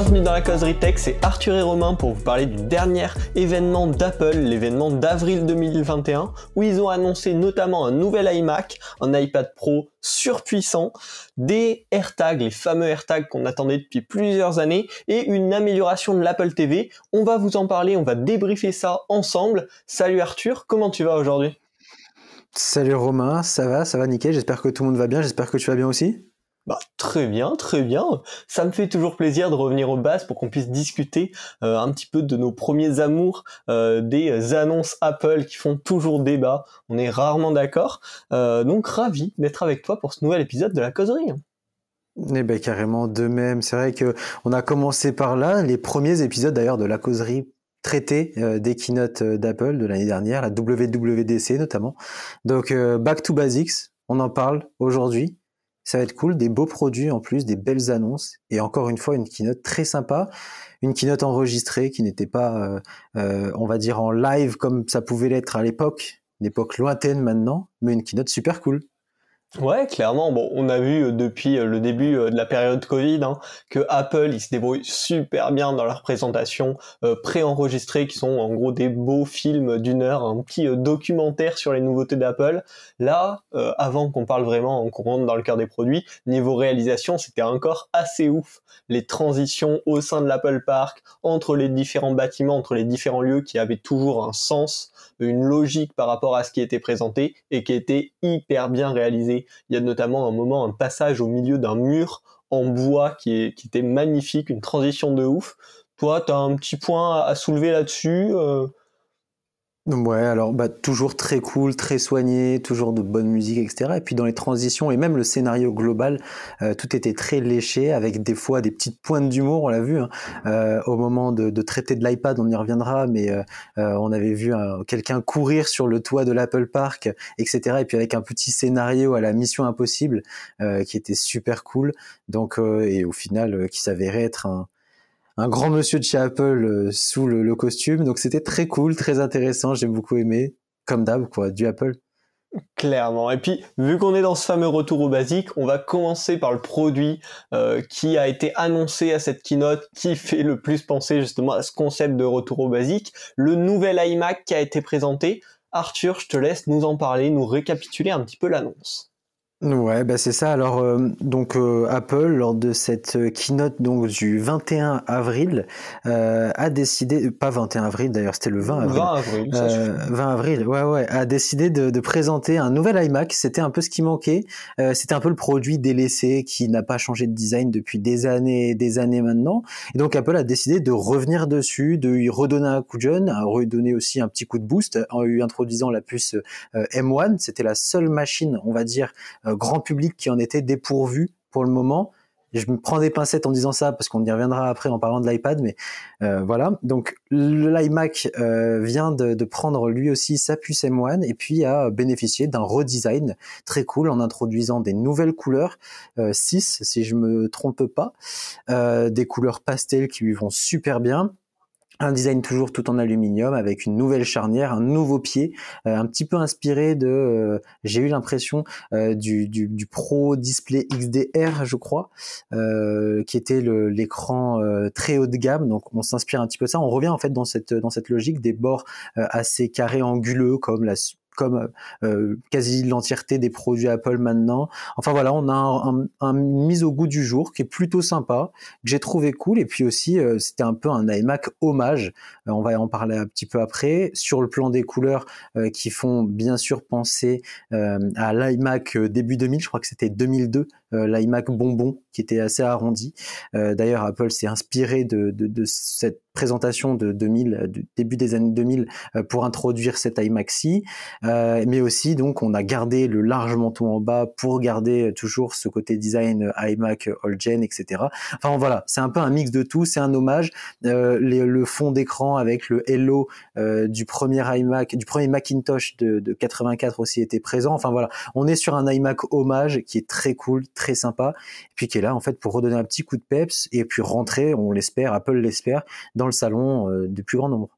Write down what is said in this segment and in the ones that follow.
bienvenue dans la causerie tech, c'est Arthur et Romain pour vous parler du dernier événement d'Apple, l'événement d'avril 2021, où ils ont annoncé notamment un nouvel iMac, un iPad Pro surpuissant, des AirTags, les fameux AirTags qu'on attendait depuis plusieurs années, et une amélioration de l'Apple TV. On va vous en parler, on va débriefer ça ensemble. Salut Arthur, comment tu vas aujourd'hui? Salut Romain, ça va, ça va nickel, j'espère que tout le monde va bien, j'espère que tu vas bien aussi bah, très bien, très bien. Ça me fait toujours plaisir de revenir aux bases pour qu'on puisse discuter euh, un petit peu de nos premiers amours, euh, des annonces Apple qui font toujours débat. On est rarement d'accord. Euh, donc ravi d'être avec toi pour ce nouvel épisode de la causerie. Eh ben carrément de même. C'est vrai que on a commencé par là, les premiers épisodes d'ailleurs de la causerie traités des keynotes d'Apple de l'année dernière, la WWDC notamment. Donc back to basics, on en parle aujourd'hui. Ça va être cool, des beaux produits en plus, des belles annonces et encore une fois une keynote très sympa, une keynote enregistrée qui n'était pas, euh, euh, on va dire en live comme ça pouvait l'être à l'époque, une époque lointaine maintenant, mais une keynote super cool. Ouais, clairement. Bon, on a vu euh, depuis euh, le début euh, de la période Covid hein, que Apple, ils se débrouillent super bien dans leurs présentations préenregistrées, qui sont en gros des beaux films d'une heure, un petit documentaire sur les nouveautés d'Apple. Là, avant qu'on parle vraiment, qu'on rentre dans le cœur des produits, niveau réalisation, c'était encore assez ouf. Les transitions au sein de l'Apple Park, entre les différents bâtiments, entre les différents lieux, qui avaient toujours un sens, une logique par rapport à ce qui était présenté et qui était hyper bien réalisé il y a notamment un moment, un passage au milieu d'un mur en bois qui, était magnifique, une transition de ouf. Toi, tu un petit point à soulever là-dessus euh, Ouais, alors bah, toujours très cool, très soigné, toujours de bonne musique, etc. Et puis dans les transitions et même le scénario global, euh, tout était très léché avec des fois des petites pointes d'humour, on l'a vu. Hein. Euh, au moment de, de traiter de l'iPad, on y reviendra, mais euh, on avait vu quelqu'un courir sur le toit de l'Apple Park, etc. Et puis avec un petit scénario à la Mission Impossible qui était super cool. Donc et au final qui s'avérait être un un grand monsieur de chez Apple euh, sous le, costume. Donc c'était très cool, très intéressant. J'ai beaucoup aimé, comme d'hab, quoi, du Apple. Clairement. Et puis, vu qu'on est dans ce fameux retour au basique, on va commencer par le produit euh, qui a été annoncé à cette keynote, qui fait le plus penser justement à ce concept de retour au basique, le nouvel iMac qui a été présenté. Arthur, je te laisse nous en parler, nous récapituler un petit peu l'annonce. Ouais, bah c'est ça. Alors euh, donc euh, Apple lors de cette euh, keynote donc du 21 avril a décidé pas 21 avril d'ailleurs, c'était le 20 avril. 20 avril. Ça 20 avril. Ouais ouais, a décidé de, de présenter un nouvel iMac, c'était un peu ce qui manquait. c'était un peu le produit délaissé qui n'a pas changé de design depuis des années des années maintenant. Et donc Apple a décidé de revenir dessus, de lui redonner un coup de jeune, a redonner aussi un petit coup de boost en lui introduisant la puce M1, c'était la seule machine, on va dire euh, grand public qui en était dépourvu pour le moment. je me prends des pincettes en disant ça parce qu'on y reviendra après en parlant de l'iPad, mais euh, voilà. Donc l'iMac euh, vient de, prendre lui aussi sa puce M1 et puis a bénéficié d'un redesign très cool en introduisant des nouvelles couleurs, 6 si je me trompe pas, des couleurs pastel qui lui vont super bien un design toujours tout en aluminium avec une nouvelle charnière, un nouveau pied, euh, un petit peu inspiré de, euh, j'ai eu l'impression euh, du, Pro Display XDR, je crois, qui était l'écran très haut de gamme. Donc on s'inspire un petit peu de ça. On revient en fait dans cette dans cette logique des bords assez carrés anguleux comme la comme euh, quasi l'entièreté des produits Apple maintenant. Enfin voilà, on a un, un, mise au goût du jour qui est plutôt sympa, que j'ai trouvé cool. Et puis aussi, euh, c'était un peu un iMac hommage. Euh, on va en parler un petit peu après. Sur le plan des couleurs qui font bien sûr penser à l'iMac début 2000, je crois que c'était 2002, l'iMac bonbon qui était assez arrondi. D'ailleurs, Apple s'est inspiré de, de, de cette présentation de 2000, du début des années 2000 euh, pour introduire cet iMaxi, euh, mais aussi donc on a gardé le large manteau en bas pour garder toujours ce côté design iMac All Gen, etc. Enfin voilà, c'est un peu un mix de tout, c'est un hommage. Euh, le fond d'écran avec le Hello du premier iMac, du premier Macintosh de, de 84 aussi était présent. Enfin voilà, on est sur un iMac hommage qui est très cool, très sympa, et puis qui est là en fait pour redonner un petit coup de peps et puis rentrer, on l'espère, Apple l'espère, dans le salon euh, du plus grand nombre.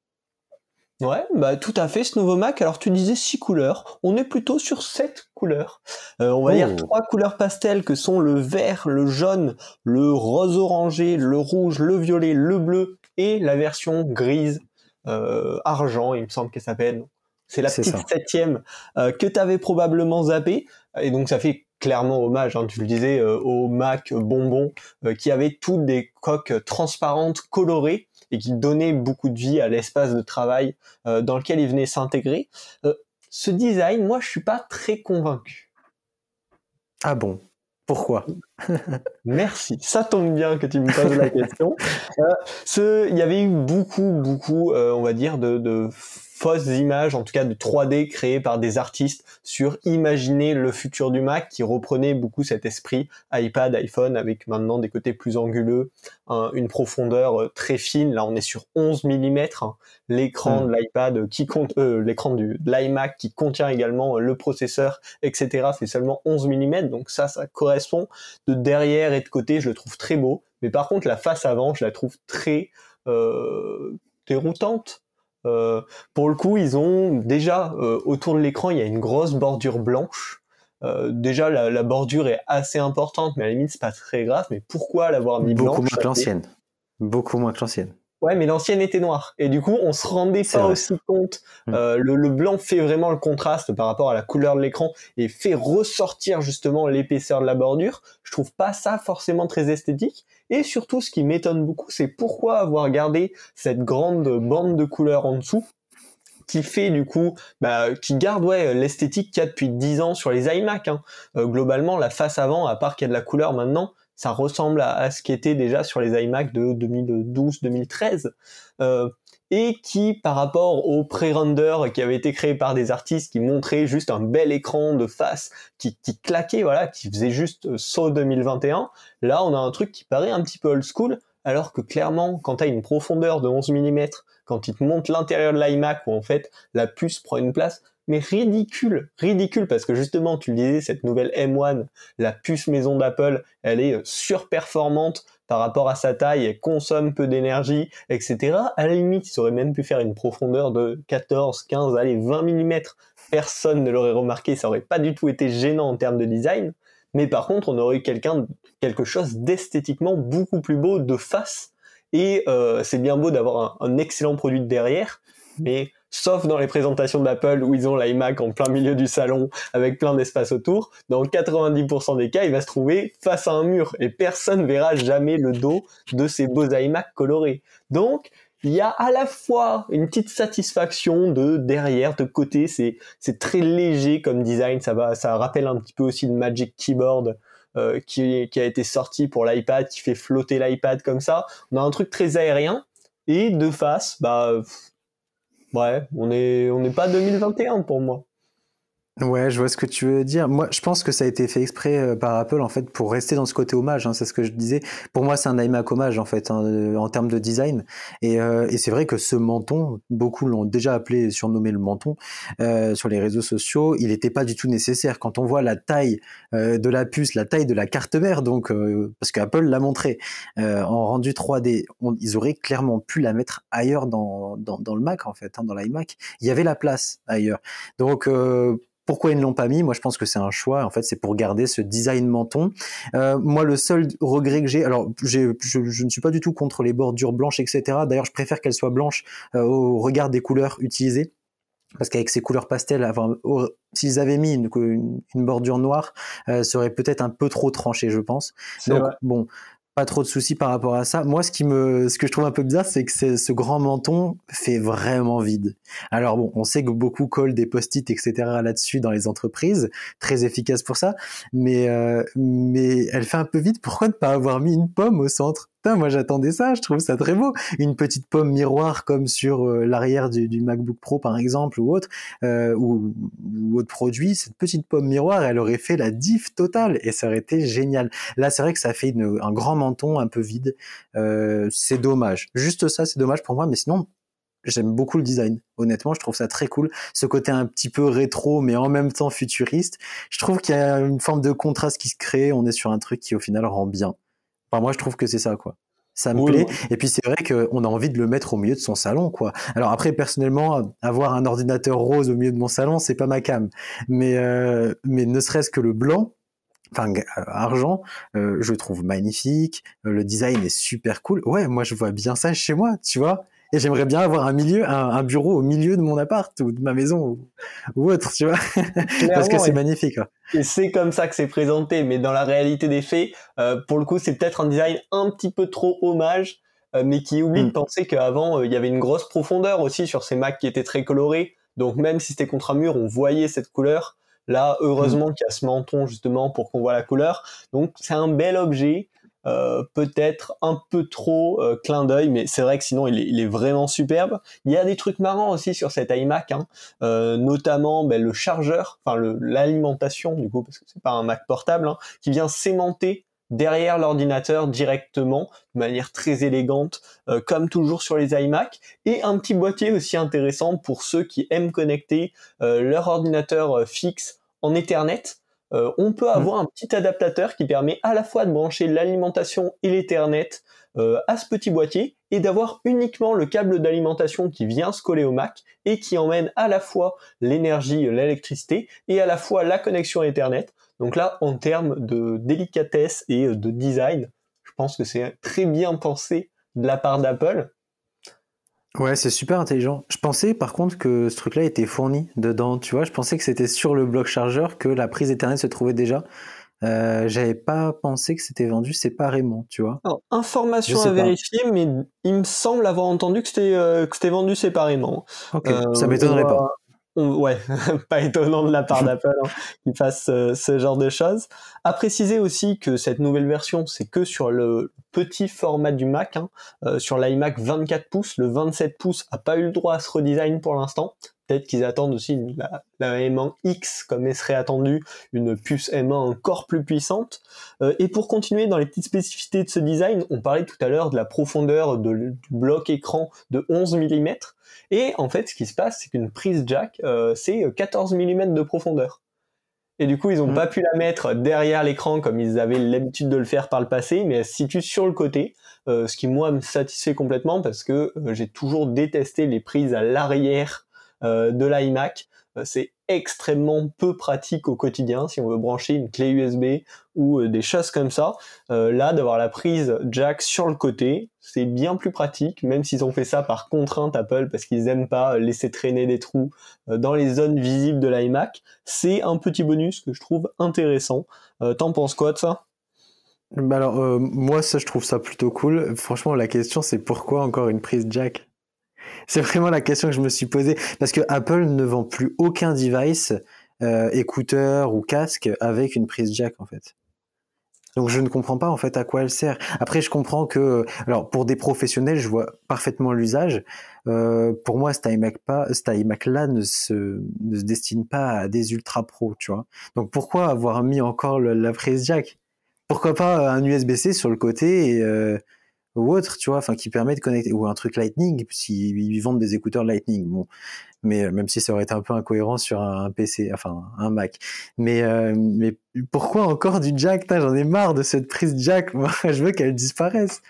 Ouais, bah tout à fait ce nouveau Mac. Alors tu disais six couleurs, on est plutôt sur sept couleurs. Euh, on va dire Oh. trois couleurs pastel que sont le vert, le jaune, le rose orangé, le rouge, le violet, le bleu et la version grise euh, argent, il me semble qu'elle s'appelle. C'est la petite septième euh, que tu avais probablement zappé. Et donc ça fait clairement hommage, hein, tu le disais, euh, au Mac bonbon euh, qui avait toutes des coques transparentes colorées et qui donnait beaucoup de vie à l'espace de travail euh, dans lequel il venait s'intégrer. Ce design, moi, je suis pas très convaincu. Ah bon? Pourquoi? Merci, ça tombe bien que tu me poses la question. Ce, il y avait eu beaucoup, beaucoup, on va dire, de, de fausses images, en tout cas de 3D créées par des artistes sur imaginer le futur du Mac, qui reprenait beaucoup cet esprit iPad, iPhone, avec maintenant des côtés plus anguleux, un- une profondeur euh, très fine. Là, on est sur 11 mm, hein. l'écran Mm. de l'iPad qui compte, euh, l'écran du de l'iMac qui contient également euh, le processeur, etc. C'est seulement 11 mm, donc ça, ça correspond de derrière et de côté, je le trouve très beau. Mais par contre, la face avant, je la trouve très euh, déroutante. Euh, pour le coup, ils ont déjà euh, autour de l'écran, il y a une grosse bordure blanche. Euh, déjà, la, la bordure est assez importante, mais à la limite, c'est pas très grave. Mais pourquoi l'avoir mis Beaucoup blanche moins que l'ancienne. Beaucoup moins que l'ancienne. Ouais, mais l'ancienne était noire. Et du coup, on se rendait pas vrai. aussi compte. Mm. Euh, le, le blanc fait vraiment le contraste par rapport à la couleur de l'écran et fait ressortir justement l'épaisseur de la bordure. Je trouve pas ça forcément très esthétique. Et surtout, ce qui m'étonne beaucoup, c'est pourquoi avoir gardé cette grande bande de couleurs en dessous qui fait du coup, bah, qui garde ouais l'esthétique qu'il y a depuis 10 ans sur les iMac. Hein. Euh, globalement, la face avant, à part qu'il y a de la couleur maintenant, ça ressemble à, ce qui était déjà sur les iMac de 2012-2013. Euh, et qui, par rapport au pré-render qui avait été créé par des artistes qui montraient juste un bel écran de face qui, qui claquait, voilà, qui faisait juste euh, saut 2021, là on a un truc qui paraît un petit peu old school, alors que clairement, quand tu as une profondeur de 11 mm, quand il te montre l'intérieur de l'iMac où en fait la puce prend une place, ridicule, ridicule, parce que justement, tu disais, cette nouvelle M1, la puce maison d'Apple, elle est euh, surperformante par rapport à sa taille, elle consomme peu d'énergie, etc. À la limite, ils auraient même pu faire une profondeur de 14, 15, allez, 20 mm. Personne ne l'aurait remarqué, ça aurait pas du tout été gênant en termes de design. Mais par contre, on aurait eu quelque chose d'esthétiquement beaucoup plus beau de face. Et euh, c'est bien beau d'avoir un, un excellent produit de derrière, mais sauf dans les présentations d'Apple où ils ont l'iMac en plein milieu du salon avec plein d'espace autour, dans 90% des cas, il va se trouver face à un mur et personne verra jamais le dos de ces beaux iMac colorés. Donc, il y a à la fois une petite satisfaction de derrière, de côté, c'est c'est très léger comme design, ça va, ça rappelle un petit peu aussi le Magic Keyboard euh, qui, qui a été sorti pour l'iPad, qui fait flotter l'iPad comme ça. On a un truc très aérien et de face, bah ouais, on est on n'est pas 2021 pour moi. Ouais, je vois ce que tu veux dire. Moi, je pense que ça a été fait exprès euh, par Apple en fait pour rester dans ce côté hommage. Hein, c'est ce que je disais. Pour moi, c'est un iMac hommage en fait hein, euh, en termes de design. Et, euh, et c'est vrai que ce menton, beaucoup l'ont déjà appelé, surnommé le menton euh, sur les réseaux sociaux. Il n'était pas du tout nécessaire. Quand on voit la taille de la puce, la taille de la carte mère, donc parce qu'Apple l'a montré en rendu 3D, on- ils auraient clairement pu la mettre ailleurs dans dans, dans le Mac en fait, hein, dans l'iMac. Il y avait la place ailleurs. Donc pourquoi ils ne l'ont pas mis? Moi, je pense que c'est un choix. En fait, c'est pour garder ce design menton. Euh, moi, le seul regret que j'ai, alors, j'ai, je, je ne suis pas du tout contre les bordures blanches, etc. D'ailleurs, je préfère qu'elles soient blanches euh, au regard des couleurs utilisées. Parce qu'avec ces couleurs pastel, enfin, s'ils avaient mis une, une, une bordure noire, euh, ça aurait peut-être un peu trop tranché, je pense. Donc, vrai. bon, pas trop de soucis par rapport à ça. Moi, ce qui me, ce que je trouve un peu bizarre, c'est que ce grand menton fait vraiment vide. Alors bon, on sait que beaucoup collent des post-it, etc. là-dessus dans les entreprises, très efficace pour ça. Mais, euh, mais elle fait un peu vide. Pourquoi ne pas avoir mis une pomme au centre? Putain, moi j'attendais ça, je trouve ça très beau. Une petite pomme miroir comme sur euh, l'arrière du, du MacBook Pro par exemple ou autre, euh, ou, ou autre produit. Cette petite pomme miroir, elle aurait fait la diff totale et ça aurait été génial. Là, c'est vrai que ça fait une- un grand menton un peu vide. Euh, c'est dommage. Juste ça, c'est dommage pour moi, mais sinon, j'aime beaucoup le design. Honnêtement, je trouve ça très cool. Ce côté un petit peu rétro, mais en même temps futuriste. Je trouve qu'il y a une forme de contraste qui se crée. On est sur un truc qui, au final, rend bien. Enfin, moi, je trouve que c'est ça, quoi. Ça me plaît. Et puis c'est vrai qu'on a envie de le mettre au milieu de son salon, quoi. Alors après, personnellement, avoir un ordinateur rose au milieu de mon salon, c'est pas ma cam. Mais euh, mais ne serait-ce que le blanc, enfin euh, argent, euh, je trouve magnifique. Le design est super cool. Ouais, moi je vois bien ça chez moi, tu vois. Et j'aimerais bien avoir un milieu, un, bureau au milieu de mon appart ou de ma maison ou, autre, tu vois, parce que c'est magnifique. Et c'est comme ça que c'est présenté, mais dans la réalité des faits, euh, pour le coup, c'est peut-être un design un petit peu trop hommage, euh, mais qui oublie de mm. penser qu'avant, euh, il y avait une grosse profondeur aussi sur ces Macs qui étaient très colorés. Donc même si c'était contre un mur, on voyait cette couleur. Là, heureusement mm. qu'il y a ce menton justement pour qu'on voit la couleur. Donc c'est un bel objet. Euh, peut-être un peu trop euh, clin d'œil, mais c'est vrai que sinon il est, vraiment superbe. Il y a des trucs marrants aussi sur cet iMac, hein. euh, notamment ben, le chargeur, enfin l'alimentation du coup, parce que c'est pas un Mac portable, hein, qui vient s'aimanter derrière l'ordinateur directement, de manière très élégante, comme toujours sur les iMac, et un petit boîtier aussi intéressant pour ceux qui aiment connecter leur ordinateur fixe en Ethernet. Euh, on peut mm. avoir un petit adaptateur qui permet à la fois de brancher l'alimentation et l'Ethernet euh, à ce petit boîtier et d'avoir uniquement le câble d'alimentation qui vient se coller au Mac et qui emmène à la fois l'énergie, l'électricité et à la fois la connexion Ethernet. Donc là, en termes de délicatesse et de design, je pense que c'est très bien pensé de la part d'Apple. Ouais, c'est super intelligent. Je pensais par contre que ce truc-là était fourni dedans, tu vois. Je pensais que c'était sur le bloc chargeur que la prise Ethernet se trouvait déjà. Euh, J'avais pas pensé que c'était vendu séparément, tu vois. Alors, information à vérifier, mais il me semble avoir entendu que c'était euh, vendu séparément. Ok, euh, ça m'étonnerait pas ouais, pas étonnant de la part d'Apple hein, qu'ils fassent euh, ce genre de choses. À préciser aussi que cette nouvelle version, c'est que sur le petit format du Mac, hein, euh, sur l'iMac 24 pouces, le 27 pouces a pas eu le droit à ce redesign pour l'instant. Peut-être qu'ils attendent aussi la, la, M1 X, comme elle serait attendu, une puce M1 encore plus puissante. Euh, et pour continuer dans les petites spécificités de ce design, on parlait tout à l'heure de la profondeur de, du bloc écran de 11 mm. Et en fait, ce qui se passe, c'est qu'une prise jack, euh, c'est 14 mm de profondeur. Et du coup, ils n'ont mmh. pas pu la mettre derrière l'écran comme ils avaient l'habitude de le faire par le passé, mais elle se situe sur le côté, euh, ce qui moi me satisfait complètement parce que euh, j'ai toujours détesté les prises à l'arrière de l'iMac. c'est extrêmement peu pratique au quotidien si on veut brancher une clé USB ou euh, des choses comme ça. Euh, là, d'avoir la prise jack sur le côté, c'est bien plus pratique, même s'ils ont fait ça par contrainte Apple parce qu'ils aiment pas laisser traîner des trous euh, dans les zones visibles de l'iMac. C'est un petit bonus que je trouve intéressant. T'en penses quoi de ça? Bah alors moi ça je trouve ça plutôt cool. Franchement la question c'est pourquoi encore une prise jack? C'est vraiment la question que je me suis posée parce que Apple ne vend plus aucun device, euh, écouteur ou casque avec une prise jack en fait. Donc je ne comprends pas en fait à quoi elle sert. Après je comprends que alors pour des professionnels je vois parfaitement l'usage. Euh, pour moi cet iMac pas cet iMac là ne se ne se destine pas à des ultra pro tu vois. Donc pourquoi avoir mis encore la prise jack? Pourquoi pas un USB-C sur le côté et euh, ou autre, tu vois, enfin qui permet de connecter ou un truc Lightning s'ils ils vendent des écouteurs Lightning. Bon, mais euh, même si ça aurait été un peu incohérent sur un, PC, enfin un Mac. Mais euh, mais pourquoi encore du jack? J'en ai marre de cette prise jack. Moi, je veux qu'elle disparaisse.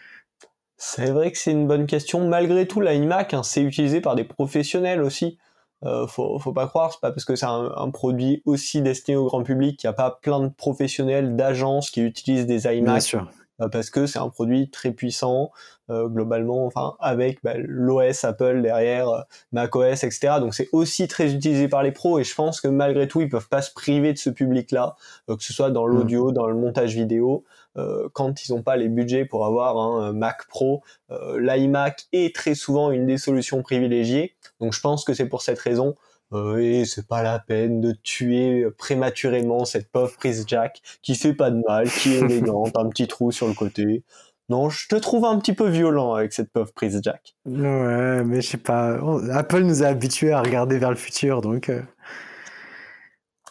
C'est vrai que c'est une bonne question. Malgré tout, l'iMac, hein, c'est utilisé par des professionnels aussi. Euh, faut, faut pas croire, c'est pas parce que c'est un, un, produit aussi destiné au grand public qu'il n'y a pas plein de professionnels, d'agences qui utilisent des iMac. Bien sûr parce que c'est un produit très puissant euh, globalement, enfin avec bah, l'OS Apple derrière, euh, macOS, etc. Donc c'est aussi très utilisé par les pros et je pense que malgré tout ils peuvent pas se priver de ce public-là, que ce soit dans mm. l'audio, dans le montage vidéo. quand ils n'ont pas les budgets pour avoir un Mac Pro, l'iMac est très souvent une des solutions privilégiées. Donc je pense que c'est pour cette raison euh, et c'est pas la peine de tuer prématurément cette pauvre prise jack qui fait pas de mal, qui est élégante, un petit trou sur le côté. Non, je te trouve un petit peu violent avec cette pauvre prise jack. Ouais, mais je sais pas. Apple nous a habitués à regarder vers le futur, donc. Euh...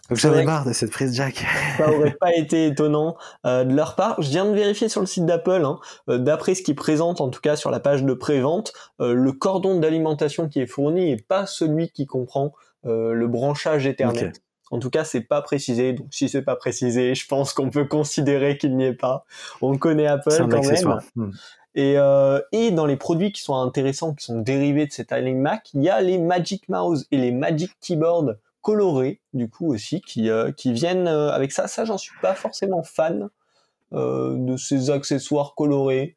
Donc j'en ai marre de cette prise jack. Ça aurait pas été étonnant euh, de leur part. Je viens de vérifier sur le site d'Apple, hein, euh, d'après ce qu'ils présentent, en tout cas sur la page de prévente, euh, le cordon d'alimentation qui est fourni est pas celui qui comprend le branchage Ethernet. En tout cas, c'est pas précisé. Donc, si c'est pas précisé, je pense qu'on peut considérer qu'il n'y est pas. On connaît Apple quand même. Hmm. Et, euh, et dans les produits qui sont intéressants, qui sont dérivés de cet iMac, il y a les Magic Mouse et les Magic Keyboard colorés, du coup aussi, qui, euh, qui viennent euh, avec ça. Ça, j'en suis pas forcément fan euh, de ces accessoires colorés.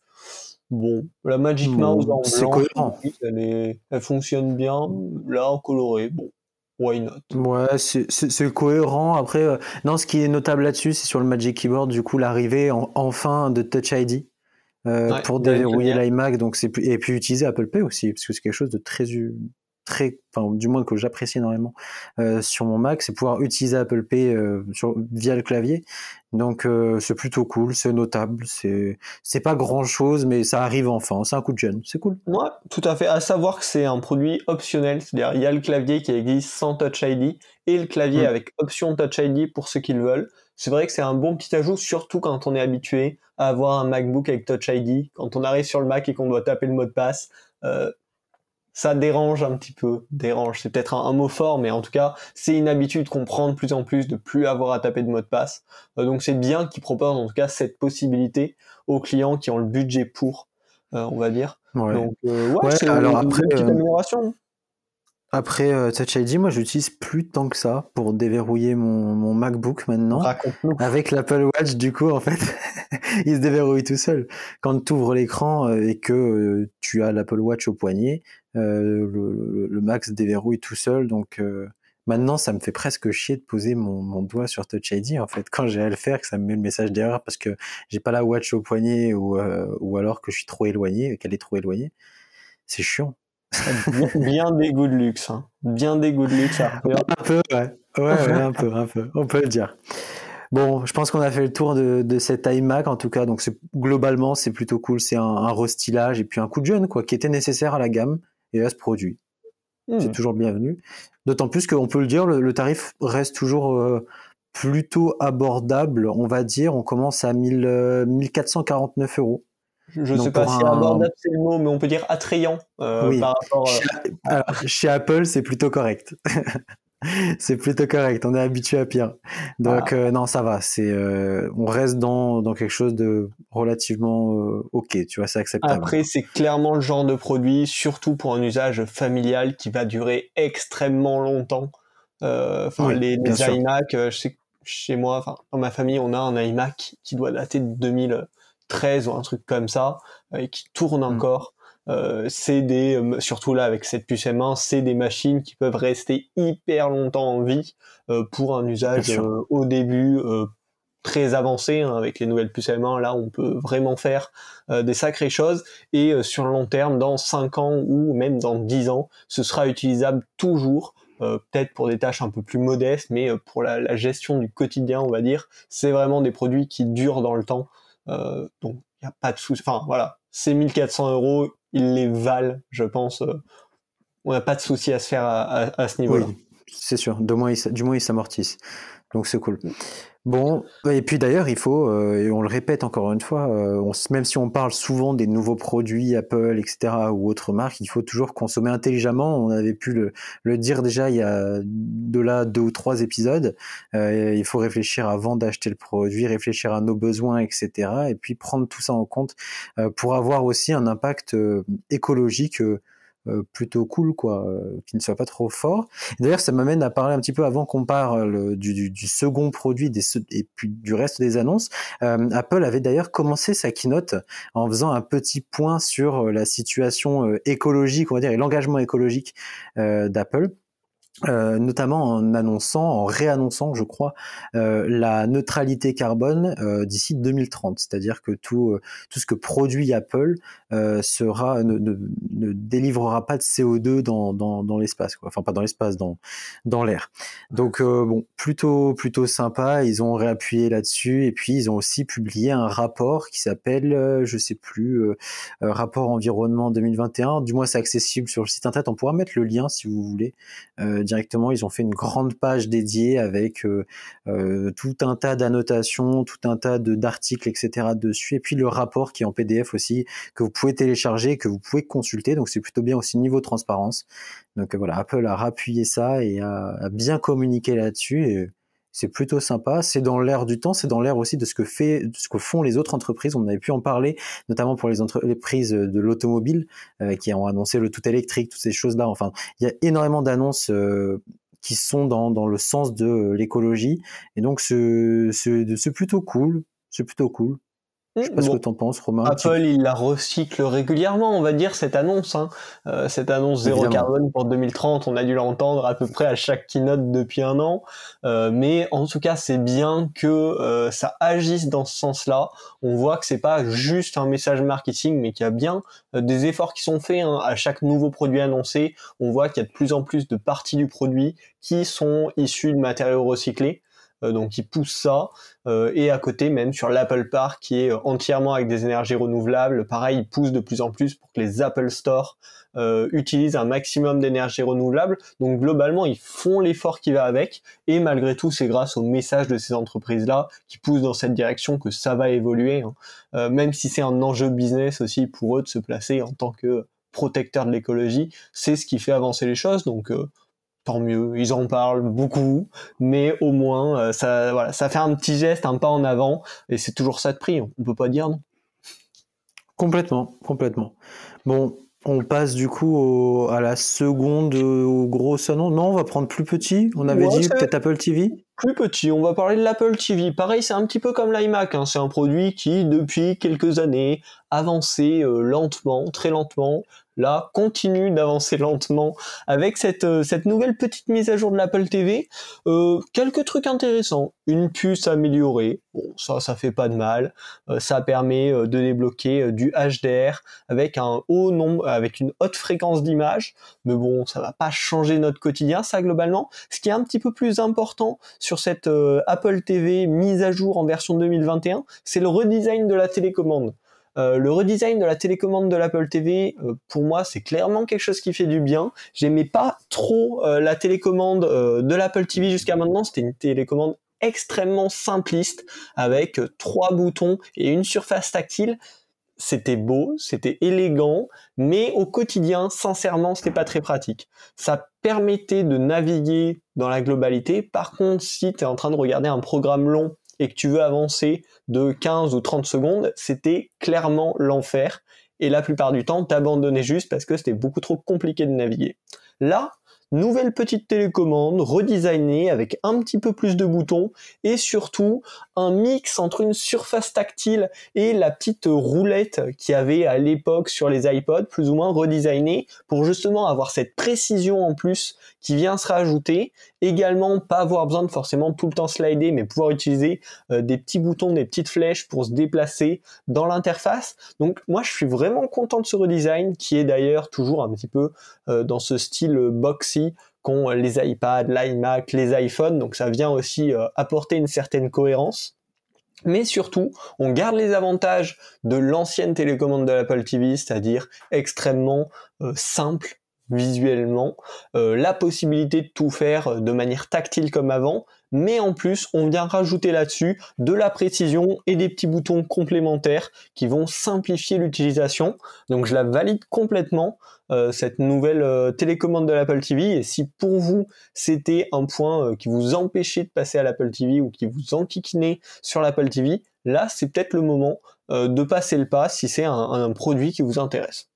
Bon, la Magic Mouse en c'est cohérent. elle, est, elle fonctionne bien. Là, en coloré, bon, why not? Ouais, c'est- cohérent. Après, euh, non, ce qui est notable là-dessus, c'est sur le Magic Keyboard, du coup, l'arrivée en- enfin de Touch ID euh, Ouais, pour ouais, déverrouiller l'iMac. Donc, c'est plus- et puis utiliser Apple Pay aussi, parce que c'est quelque chose de très, très, enfin, du moins que j'apprécie énormément euh, sur mon Mac, c'est pouvoir utiliser Apple Pay euh, sur, via le clavier. Donc, euh, c'est plutôt cool, c'est notable. C'est, c'est pas grand-chose, mais ça arrive enfin. C'est un coup de jeune, c'est cool. Ouais, tout à fait. À savoir que c'est un produit optionnel, c'est-à-dire il y a le clavier qui existe sans Touch ID et le clavier Mm. avec option Touch ID pour ceux qui le veulent. C'est vrai que c'est un bon petit ajout, surtout quand on est habitué à avoir un MacBook avec Touch ID. Quand on arrive sur le Mac et qu'on doit taper le mot de passe, euh, ça dérange un petit peu. Dérange, c'est peut-être un, un mot fort, mais en tout cas, c'est une habitude qu'on prend de plus en plus de plus avoir à taper de mot de passe. Euh, donc c'est bien qu'ils proposent en tout cas cette possibilité aux clients qui ont le budget pour, euh, on va dire. Ouais. Donc, euh, ouais, Ouais, c'est une après, petite euh, amélioration. Après euh, Touch ID, moi, j'utilise plus tant que ça pour déverrouiller mon, mon MacBook maintenant. Raconte-nous. Avec l'Apple Watch, du coup, en fait, il se déverrouille tout seul. Quand tu ouvres l'écran euh, et que euh, tu as l'Apple Watch au poignet, euh, le, le- le Mac se déverrouille tout seul. Donc euh, maintenant, ça me fait presque chier de poser mon, mon doigt sur Touch ID, en fait, quand j'ai à le faire, que ça me met le message d'erreur parce que j'ai pas la Watch au poignet ou, euh, ou alors que je suis trop éloigné, qu'elle est trop éloignée. C'est chiant. Bien, des goûts de luxe. Hein. Bien des goûts de luxe, Arthur. Un peu, ouais. Ouais, ouais, un peu, un peu. On peut le dire. Bon, je pense qu'on a fait le tour de, de cet iMac en tout cas. Donc globalement c'est plutôt cool. C'est un, un restylage et puis un coup de jeune quoi, qui était nécessaire à la gamme et à ce produit. Hmm. C'est toujours bienvenu. D'autant plus qu'on peut le dire, le, le tarif reste toujours euh, plutôt abordable. On va dire, on commence à 1000, euh, 1449 euros. Je Donc, sais pas si un- abordable c'est le mot, mais on peut dire attrayant euh, Oui. par rapport. euh, Chez, alors, chez Apple, c'est plutôt correct. c'est plutôt correct. On est habitué à pire. Donc Ah. euh, non, ça va. C'est on reste dans dans quelque chose de relativement ok. Tu vois, c'est acceptable. Après, c'est clairement le genre de produit, surtout pour un usage familial, qui va durer extrêmement longtemps. Enfin, Oui, les, les iMac, je sais chez moi, enfin, dans ma famille, on a un iMac qui doit dater de 2013 ou un truc comme ça, euh, et qui tourne Mm. encore. Euh, c'est des, euh, surtout là avec cette puce M1, c'est des machines qui peuvent rester hyper longtemps en vie euh, pour un usage euh, au début très avancé. hein, avec les nouvelles puces M1, là, on peut vraiment faire des sacrées choses. Et sur le long terme, dans 5 ans ou même dans 10 ans, ce sera utilisable toujours. peut-être pour des tâches un peu plus modestes, mais pour la, la gestion du quotidien, on va dire, c'est vraiment des produits qui durent dans le temps. Euh, donc, il n'y a pas de souci. Enfin, voilà, ces 1400 euros, ils les valent, je pense. euh, on n'a pas de souci à se faire à, ce niveau-là. Oui, c'est sûr. Du moins, ils, du moins, ils s'amortissent. Donc c'est cool. Bon, et puis d'ailleurs, il faut, euh, et on le répète encore une fois, euh, on même si on parle souvent des nouveaux produits Apple, etc., ou autres marques, il faut toujours consommer intelligemment. On avait pu le, le dire déjà il y a de là deux ou trois épisodes. Euh, il faut réfléchir avant d'acheter le produit, réfléchir à nos besoins, etc., et puis prendre tout ça en compte euh, pour avoir aussi un impact euh, écologique euh, plutôt cool, quoi, euh, qui ne soit pas trop fort. D'ailleurs, ça m'amène à parler un petit peu avant qu'on parle du, du, du second produit des, et puis du reste des annonces. Euh, Apple avait d'ailleurs commencé sa keynote en faisant un petit point sur euh, la situation euh, écologique, on va dire, et l'engagement écologique euh, d'Apple. Euh, notamment en annonçant, en réannonçant, je crois, euh, la neutralité carbone euh, d'ici 2030. C'est-à-dire que tout, euh, tout ce que produit Apple euh, sera ne, ne, ne délivrera pas de CO2 dans, dans, dans l'espace, quoi. Enfin, pas dans l'espace, dans, dans l'air. Donc, euh, bon, plutôt, plutôt sympa. Ils ont réappuyé là-dessus et puis ils ont aussi publié un rapport qui s'appelle, je sais plus, rapport environnement 2021. Du moins, c'est accessible sur le site internet. On pourra mettre le lien si vous voulez directement. Ils ont fait une grande page dédiée avec euh, euh, tout un tas d'annotations, tout un tas d'articles, etc. dessus. Et puis le rapport qui est en PDF aussi que vous pouvez télécharger, que vous pouvez consulter. Donc c'est plutôt bien aussi niveau transparence. Donc euh, voilà, Apple a rappuyé ça et a, a bien communiqué là-dessus. C'est plutôt sympa. C'est dans l'air du temps, c'est dans l'air aussi de ce que fait, de ce que font les autres entreprises. On avait pu en parler, notamment pour les entreprises de l'automobile euh, qui ont annoncé le tout électrique, toutes ces choses-là. Enfin, il y a énormément d'annonces euh, qui sont dans, dans le sens de l'écologie. Et donc, c'est plutôt cool. C'est plutôt cool. Je sais pas ce que t'en penses, Romain. Apple, il la recycle régulièrement, on va dire, cette annonce. Hein. Euh, cette annonce zéro carbone pour 2030, on a dû l'entendre à peu près à chaque keynote depuis un an. Euh, mais en tout cas, c'est bien que euh, ça agisse dans ce sens-là. On voit que c'est pas juste un message marketing, mais qu'il y a bien des efforts qui sont faits hein. à chaque nouveau produit annoncé. On voit qu'il y a de plus en plus de parties du produit qui sont issues de matériaux recyclés. Euh, donc ils poussent ça. Euh, et à côté, même sur l'Apple Park, qui est euh, entièrement avec des énergies renouvelables, pareil, ils poussent de plus en plus pour que les Apple Store utilisent un maximum d'énergie renouvelable. Donc globalement, ils font l'effort qui va avec. Et malgré tout, c'est grâce au message de ces entreprises-là qui poussent dans cette direction que ça va évoluer. Hein. même si c'est un enjeu business aussi pour eux de se placer en tant que protecteur de l'écologie, c'est ce qui fait avancer les choses. Donc tant mieux, ils en parlent beaucoup, mais au moins euh, ça, voilà, ça fait un petit geste, un pas en avant, et c'est toujours ça de prix, on peut pas dire non? Complètement, complètement. Bon, on passe du coup à la seconde, au gros salon. Non, on va prendre plus petit. On avait dit peut-être Apple TV. Plus petit. On va parler de l'Apple TV. Pareil, c'est un petit peu comme l'iMac. Hein. C'est un produit qui, depuis quelques années, avançait euh, lentement, très lentement, là continue d'avancer lentement avec cette, euh, cette nouvelle petite mise à jour de l'Apple TV. Euh, quelques trucs intéressants. Une puce améliorée, bon ça ça fait pas de mal. Euh, ça permet de débloquer du HDR avec un haut nombre, avec une haute fréquence d'image. Mais bon, ça va pas changer notre quotidien ça globalement. Ce qui est un petit peu plus important sur cette Apple TV mise à jour en version 2021, c'est le redesign de la télécommande. Euh, le redesign de la télécommande de l'Apple TV, euh, pour moi, c'est clairement quelque chose qui fait du bien. J'aimais pas trop euh, la télécommande de l'Apple TV jusqu'à maintenant. C'était une télécommande extrêmement simpliste avec trois boutons et une surface tactile. C'était beau, c'était élégant, mais au quotidien, sincèrement, c'était pas très pratique. Ça permettait de naviguer dans la globalité. Par contre, si tu es en train de regarder un programme long et que tu veux avancer de 15 ou 30 secondes, c'était clairement l'enfer. Et la plupart du temps, t'abandonnais juste parce que c'était beaucoup trop compliqué de naviguer. Là, nouvelle petite télécommande redesignée avec un petit peu plus de boutons et surtout un mix entre une surface tactile et la petite roulette qui avait à l'époque sur les iPods plus ou moins redesignée pour justement avoir cette précision en plus qui vient se rajouter. Également pas avoir besoin de forcément tout le temps slider mais pouvoir utiliser euh, des petits boutons, des petites flèches pour se déplacer dans l'interface. Donc moi je suis vraiment content de ce redesign qui est d'ailleurs toujours un petit peu euh, dans ce style boxy qu'ont les iPads, l'iMac, les iPhones, donc ça vient aussi euh, apporter une certaine cohérence. Mais surtout, on garde les avantages de l'ancienne télécommande de l'Apple TV, c'est-à-dire extrêmement euh, simple visuellement, euh, la possibilité de tout faire de manière tactile comme avant, mais en plus on vient rajouter là-dessus de la précision et des petits boutons complémentaires qui vont simplifier l'utilisation. Donc je la valide complètement euh, cette nouvelle euh, télécommande de l'Apple TV et si pour vous c'était un point euh, qui vous empêchait de passer à l'Apple TV ou qui vous enquiquinait sur l'Apple TV, là c'est peut-être le moment de passer le pas si c'est un produit qui vous intéresse.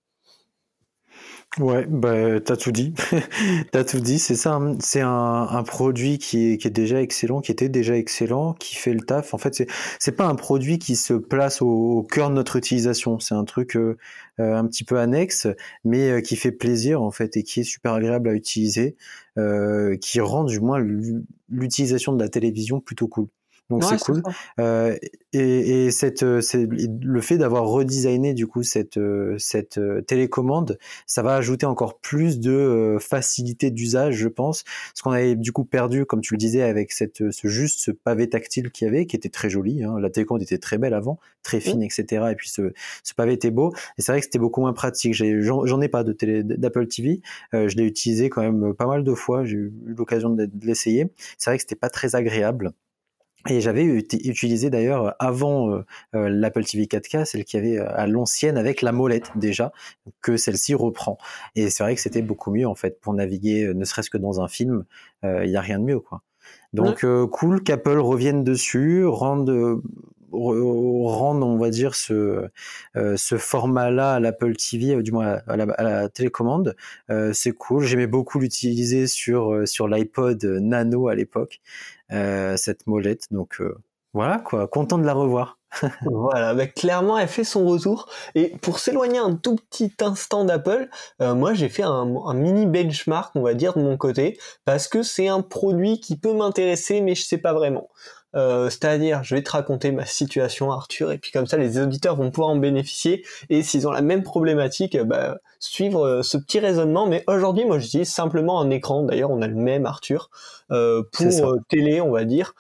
Ouais, bah, t'as tout dit. t'as tout dit, c'est ça. Hein. C'est un, un, produit qui est, qui est déjà excellent, qui était déjà excellent, qui fait le taf. En fait, c'est, c'est pas un produit qui se place au, cœur de notre utilisation. C'est un truc euh, euh, un petit peu annexe, mais euh, qui fait plaisir, en fait, et qui est super agréable à utiliser, qui rend du moins l'utilisation de la télévision plutôt cool. Donc c'est cool. Euh, et, et cette, euh, le fait d'avoir redesigné du coup cette, euh, cette euh, télécommande, ça va ajouter encore plus de facilité d'usage, je pense. Ce qu'on avait du coup perdu, comme tu le disais, avec cette, ce juste ce pavé tactile qu'il y avait, qui était très joli. Hein. La télécommande était très belle avant, très fine, etc. Et puis ce, ce pavé était beau. Et c'est vrai que c'était beaucoup moins pratique. J'en ai pas de télé d'Apple TV. je l'ai utilisé quand même pas mal de fois. J'ai eu l'occasion de l'essayer. C'est vrai que c'était pas très agréable. Et j'avais utilisé d'ailleurs avant euh, euh, l'Apple TV 4K, celle qui avait euh, à l'ancienne avec la molette déjà, que celle-ci reprend. Et c'est vrai que c'était beaucoup mieux en fait pour naviguer, ne serait-ce que dans un film, il n'y a rien de mieux quoi. Donc cool qu'Apple revienne dessus, rende rendre, on va dire, ce, euh, ce format-là à l'Apple TV, euh, du moins à la, télécommande. Euh, c'est cool. J'aimais beaucoup l'utiliser sur, sur l'iPod Nano à l'époque, cette molette. Donc voilà, quoi. Content de la revoir. voilà, bah, clairement, elle fait son retour. Et pour s'éloigner un tout petit instant d'Apple, moi j'ai fait un, un, mini benchmark, on va dire, de mon côté, parce que c'est un produit qui peut m'intéresser, mais je sais pas vraiment. Euh, c'est-à-dire, je vais te raconter ma situation, Arthur, et puis comme ça, les auditeurs vont pouvoir en bénéficier. Et s'ils ont la même problématique, euh, bah, suivre euh, ce petit raisonnement. Mais aujourd'hui, moi, j'utilise simplement un écran. D'ailleurs, on a le même, Arthur, pour télé, on va dire,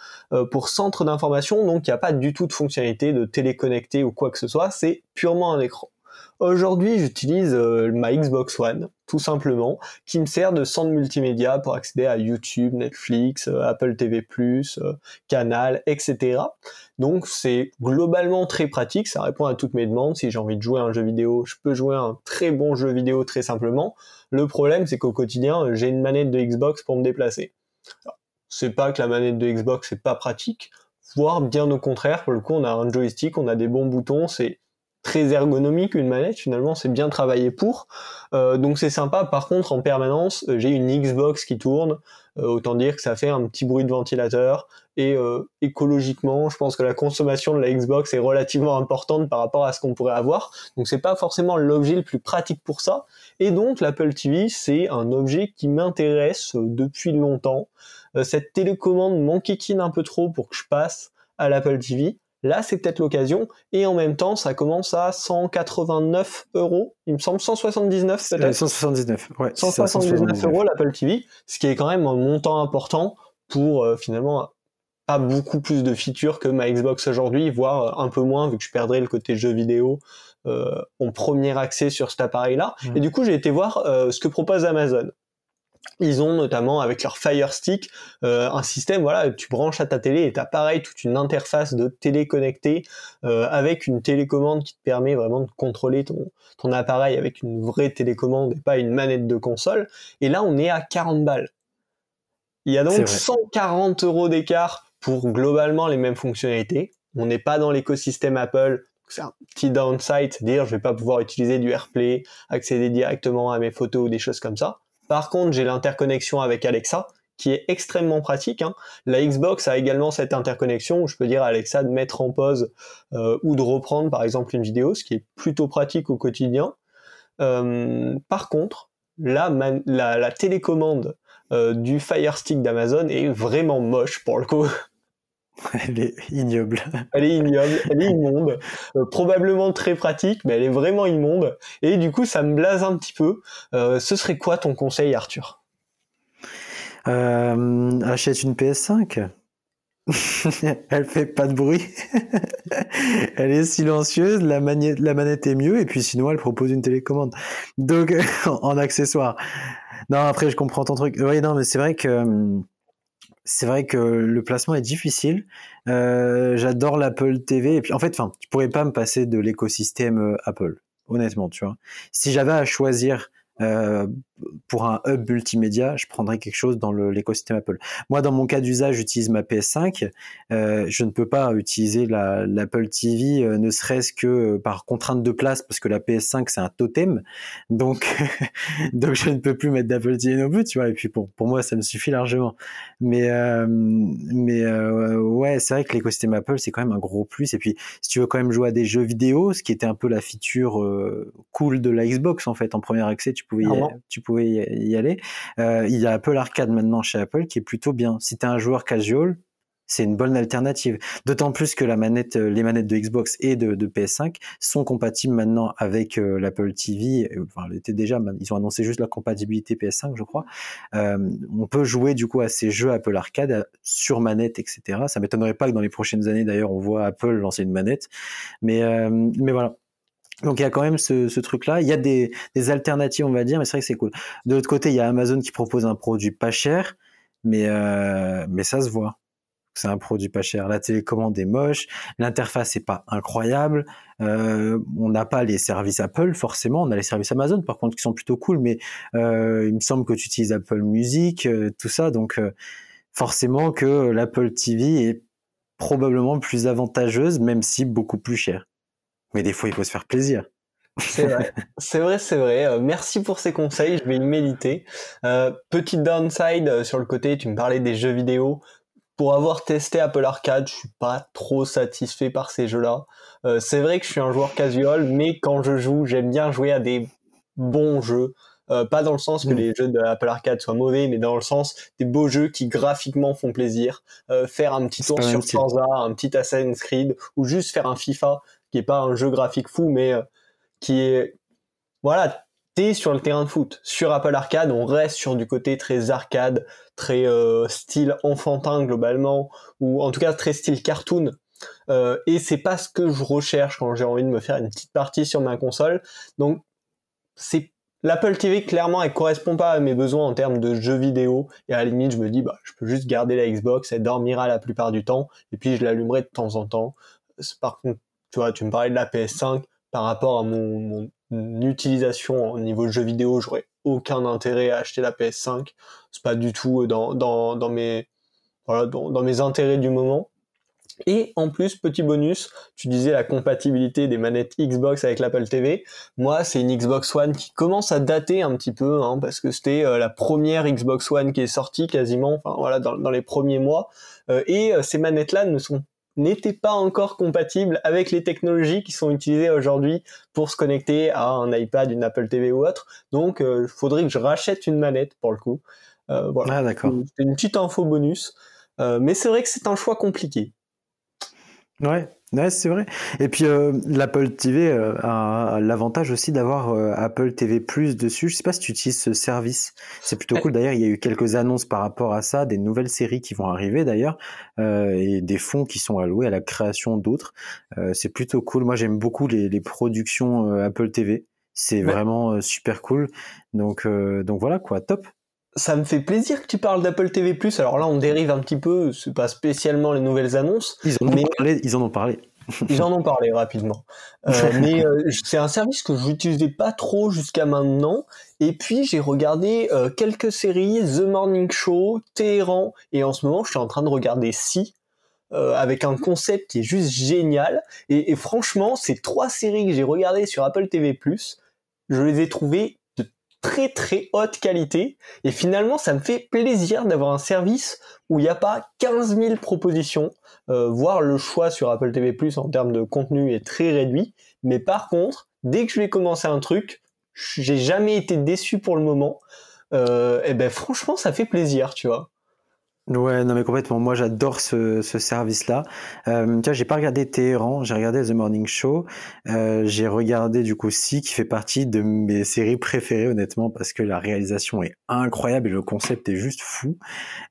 pour centre d'information. Donc, il n'y a pas du tout de fonctionnalité de téléconnecter ou quoi que ce soit. C'est purement un écran. Aujourd'hui, j'utilise euh, ma Xbox One, tout simplement, qui me sert de centre multimédia pour accéder à YouTube, Netflix, euh, Apple TV+, euh, Canal, etc. Donc c'est globalement très pratique, ça répond à toutes mes demandes. Si j'ai envie de jouer à un jeu vidéo, je peux jouer à un très bon jeu vidéo très simplement. Le problème, c'est qu'au quotidien, j'ai une manette de Xbox pour me déplacer. C'est pas que la manette de Xbox c'est pas pratique, voire bien au contraire, pour le coup, on a un joystick, on a des bons boutons, c'est très ergonomique une manette finalement c'est bien travaillé pour. Euh, donc c'est sympa. Par contre en permanence euh, j'ai une Xbox qui tourne. Euh, autant dire que ça fait un petit bruit de ventilateur. Et écologiquement je pense que la consommation de la Xbox est relativement importante par rapport à ce qu'on pourrait avoir. Donc c'est pas forcément l'objet le plus pratique pour ça. Et donc l'Apple TV c'est un objet qui m'intéresse depuis longtemps. Cette télécommande m'enquiquine un peu trop pour que je passe à l'Apple TV Là, c'est peut-être l'occasion. Et en même temps, ça commence à 189 euros. Il me semble 179 peut-être. 179, ouais. 179 euros l'Apple TV, ce qui est quand même un montant important pour euh, finalement pas beaucoup plus de features que ma Xbox aujourd'hui, voire un peu moins vu que je perdrais le côté jeu vidéo euh, en premier accès sur cet appareil-là. Mmh. Et du coup, j'ai été voir euh, ce que propose Amazon. Ils ont notamment avec leur Fire Stick euh, un système, voilà, tu branches à ta télé et t'as pareil toute une interface de télé connectée euh, avec une télécommande qui te permet vraiment de contrôler ton, ton appareil avec une vraie télécommande et pas une manette de console. Et là, on est à 40 balles. Il y a donc 140 euros d'écart pour globalement les mêmes fonctionnalités. On n'est pas dans l'écosystème Apple. C'est un petit downside, dire je vais pas pouvoir utiliser du AirPlay, accéder directement à mes photos ou des choses comme ça. Par contre, j'ai l'interconnexion avec Alexa, qui est extrêmement pratique. Hein. La Xbox a également cette interconnexion où je peux dire à Alexa de mettre en pause euh, ou de reprendre par exemple une vidéo, ce qui est plutôt pratique au quotidien. Euh, par contre, la, télécommande euh, du Fire Stick d'Amazon est vraiment moche pour le coup. Elle est ignoble. Elle est ignoble, elle est immonde. Euh, probablement très pratique, mais elle est vraiment immonde. Et du coup, ça me blase un petit peu. Euh, ce serait quoi ton conseil, Arthur? Euh, Achète une PS5. elle fait pas de bruit. elle est silencieuse, la, manette, la manette est mieux, et puis sinon, elle propose une télécommande. Donc, en accessoire. Non, après, je comprends ton truc. Oui, non, mais c'est vrai que hum, c'est vrai que le placement est difficile. Euh, j'adore l'Apple TV. Et puis, en fait, enfin, tu pourrais pas me passer de l'écosystème euh, Apple, honnêtement, tu vois. Si j'avais à choisir euh, pour un hub multimédia, je prendrais quelque chose dans l'écosystème Apple. Moi, dans mon cas d'usage, j'utilise ma PS5. Euh, je ne peux pas utiliser l'Apple TV, euh, ne serait-ce que par contrainte de place, parce que la PS5 c'est un totem. Donc, donc je ne peux plus mettre d'Apple TV non plus, tu vois. Et puis pour pour moi, ça me suffit largement. Mais mais ouais, c'est vrai que l'écosystème Apple c'est quand même un gros plus. Et puis si tu veux quand même jouer à des jeux vidéo, ce qui était un peu la feature cool de la Xbox en fait, en premier accès, tu pouvais y, tu pouvais y aller. Euh, il y a Apple Arcade maintenant chez Apple qui est plutôt bien. Si tu es un joueur casual, c'est une bonne alternative. D'autant plus que la manette, euh, les manettes de Xbox et de, PS5 sont compatibles maintenant avec euh, l'Apple TV. Enfin, déjà, ils ont annoncé juste la compatibilité PS5, je crois. on peut jouer du coup à ces jeux Apple Arcade sur manette, etc. Ça m'étonnerait pas que dans les prochaines années, d'ailleurs, on voit Apple lancer une manette. Mais, mais voilà. Donc il y a quand même ce, truc-là. Il y a des, alternatives, on va dire, mais c'est vrai que c'est cool. De l'autre côté, il y a Amazon qui propose un produit pas cher, mais euh, mais ça se voit. C'est un produit pas cher. La télécommande est moche, l'interface est pas incroyable. Euh, on n'a pas les services Apple forcément. On a les services Amazon par contre qui sont plutôt cool, mais euh, il me semble que tu utilises Apple Music, euh, tout ça, donc. Euh, forcément que l'Apple TV est probablement plus avantageuse, même si beaucoup plus chère. Mais des fois, il faut se faire plaisir. C'est vrai, c'est vrai, c'est vrai. Euh, merci pour ces conseils, je vais y méditer. Euh, petite downside euh, sur le côté, tu me parlais des jeux vidéo. Pour avoir testé Apple Arcade, je suis pas trop satisfait par ces jeux-là. c'est vrai que je suis un joueur casual, mais quand je joue, j'aime bien jouer à des bons jeux. pas dans le sens que mm. les jeux de Apple Arcade soient mauvais, mais dans le sens des beaux jeux qui graphiquement font plaisir. faire un petit tour sur Forza, un petit Assassin's Creed, ou juste faire un FIFA, qui est pas un jeu graphique fou, mais qui est voilà t'es sur le terrain de foot. Sur Apple Arcade on reste sur du côté très arcade très euh, style enfantin globalement ou en tout cas très style cartoon. Euh, et c'est pas ce que je recherche quand j'ai envie de me faire une petite partie sur ma console. Donc c'est L'Apple TV clairement elle correspond pas à mes besoins en termes de jeux vidéo. Et à la limite je me dis bah je peux juste garder la Xbox elle dormira la plupart du temps. Et puis je l'allumerai de temps en temps. Par contre tu vois tu me parlais de la PS5 par rapport à mon, utilisation au niveau jeu vidéo, j'aurais aucun intérêt à acheter la PS5. C'est pas du tout dans, dans, dans mes voilà, dans, dans, mes intérêts du moment. Et en plus, petit bonus, tu disais la compatibilité des manettes Xbox avec l'Apple TV. Moi, c'est une Xbox One qui commence à dater un petit peu, hein, parce que c'était euh, la première Xbox One qui est sortie quasiment, enfin voilà, dans, dans les premiers mois. Euh, et euh, ces manettes-là ne sont n'était pas encore compatible avec les technologies qui sont utilisées aujourd'hui pour se connecter à un iPad, une Apple TV ou autre. Donc, il euh, faudrait que je rachète une manette pour le coup. Euh, voilà. Ah, d'accord. C'est une petite info bonus. Euh, mais c'est vrai que c'est un choix compliqué. Ouais, Ouais, c'est vrai. Et puis euh, l'Apple TV euh, a l'avantage aussi d'avoir euh, Apple TV Plus dessus. Je sais pas si tu utilises ce service. C'est plutôt cool. D'ailleurs, il y a eu quelques annonces par rapport à ça, des nouvelles séries qui vont arriver d'ailleurs, et des fonds qui sont alloués à la création d'autres. c'est plutôt cool. Moi, j'aime beaucoup les, les productions Apple TV. C'est vraiment super cool. Donc, donc voilà quoi, top ça me fait plaisir que tu parles d'Apple TV+. Alors là, on dérive un petit peu, c'est pas spécialement les nouvelles annonces. Ils en ont parlé. Ils en ont parlé. ils en ont parlé rapidement. Euh, mais euh, c'est un service que je n'utilisais pas trop jusqu'à maintenant. Et puis j'ai regardé euh, quelques séries, The Morning Show, Téhéran, et en ce moment je suis en train de regarder Si, avec un concept qui est juste génial. Et, et franchement, ces trois séries que j'ai regardées sur Apple TV+, je les ai trouvées très très haute qualité. Et finalement ça me fait plaisir d'avoir un service où il n'y a pas 15 000 propositions. Euh, voire le choix sur Apple TV en termes de contenu est très réduit. Mais par contre dès que je vais commencer un truc j'ai jamais été déçu pour le moment. Euh, et ben franchement ça fait plaisir tu vois Ouais, non mais complètement. Moi, j'adore ce, ce service-là. Euh, tu vois, j'ai pas regardé Téhéran, j'ai regardé The Morning Show. Euh, j'ai regardé du coup Si, qui fait partie de mes séries préférées, honnêtement, parce que la réalisation est incroyable et le concept est juste fou.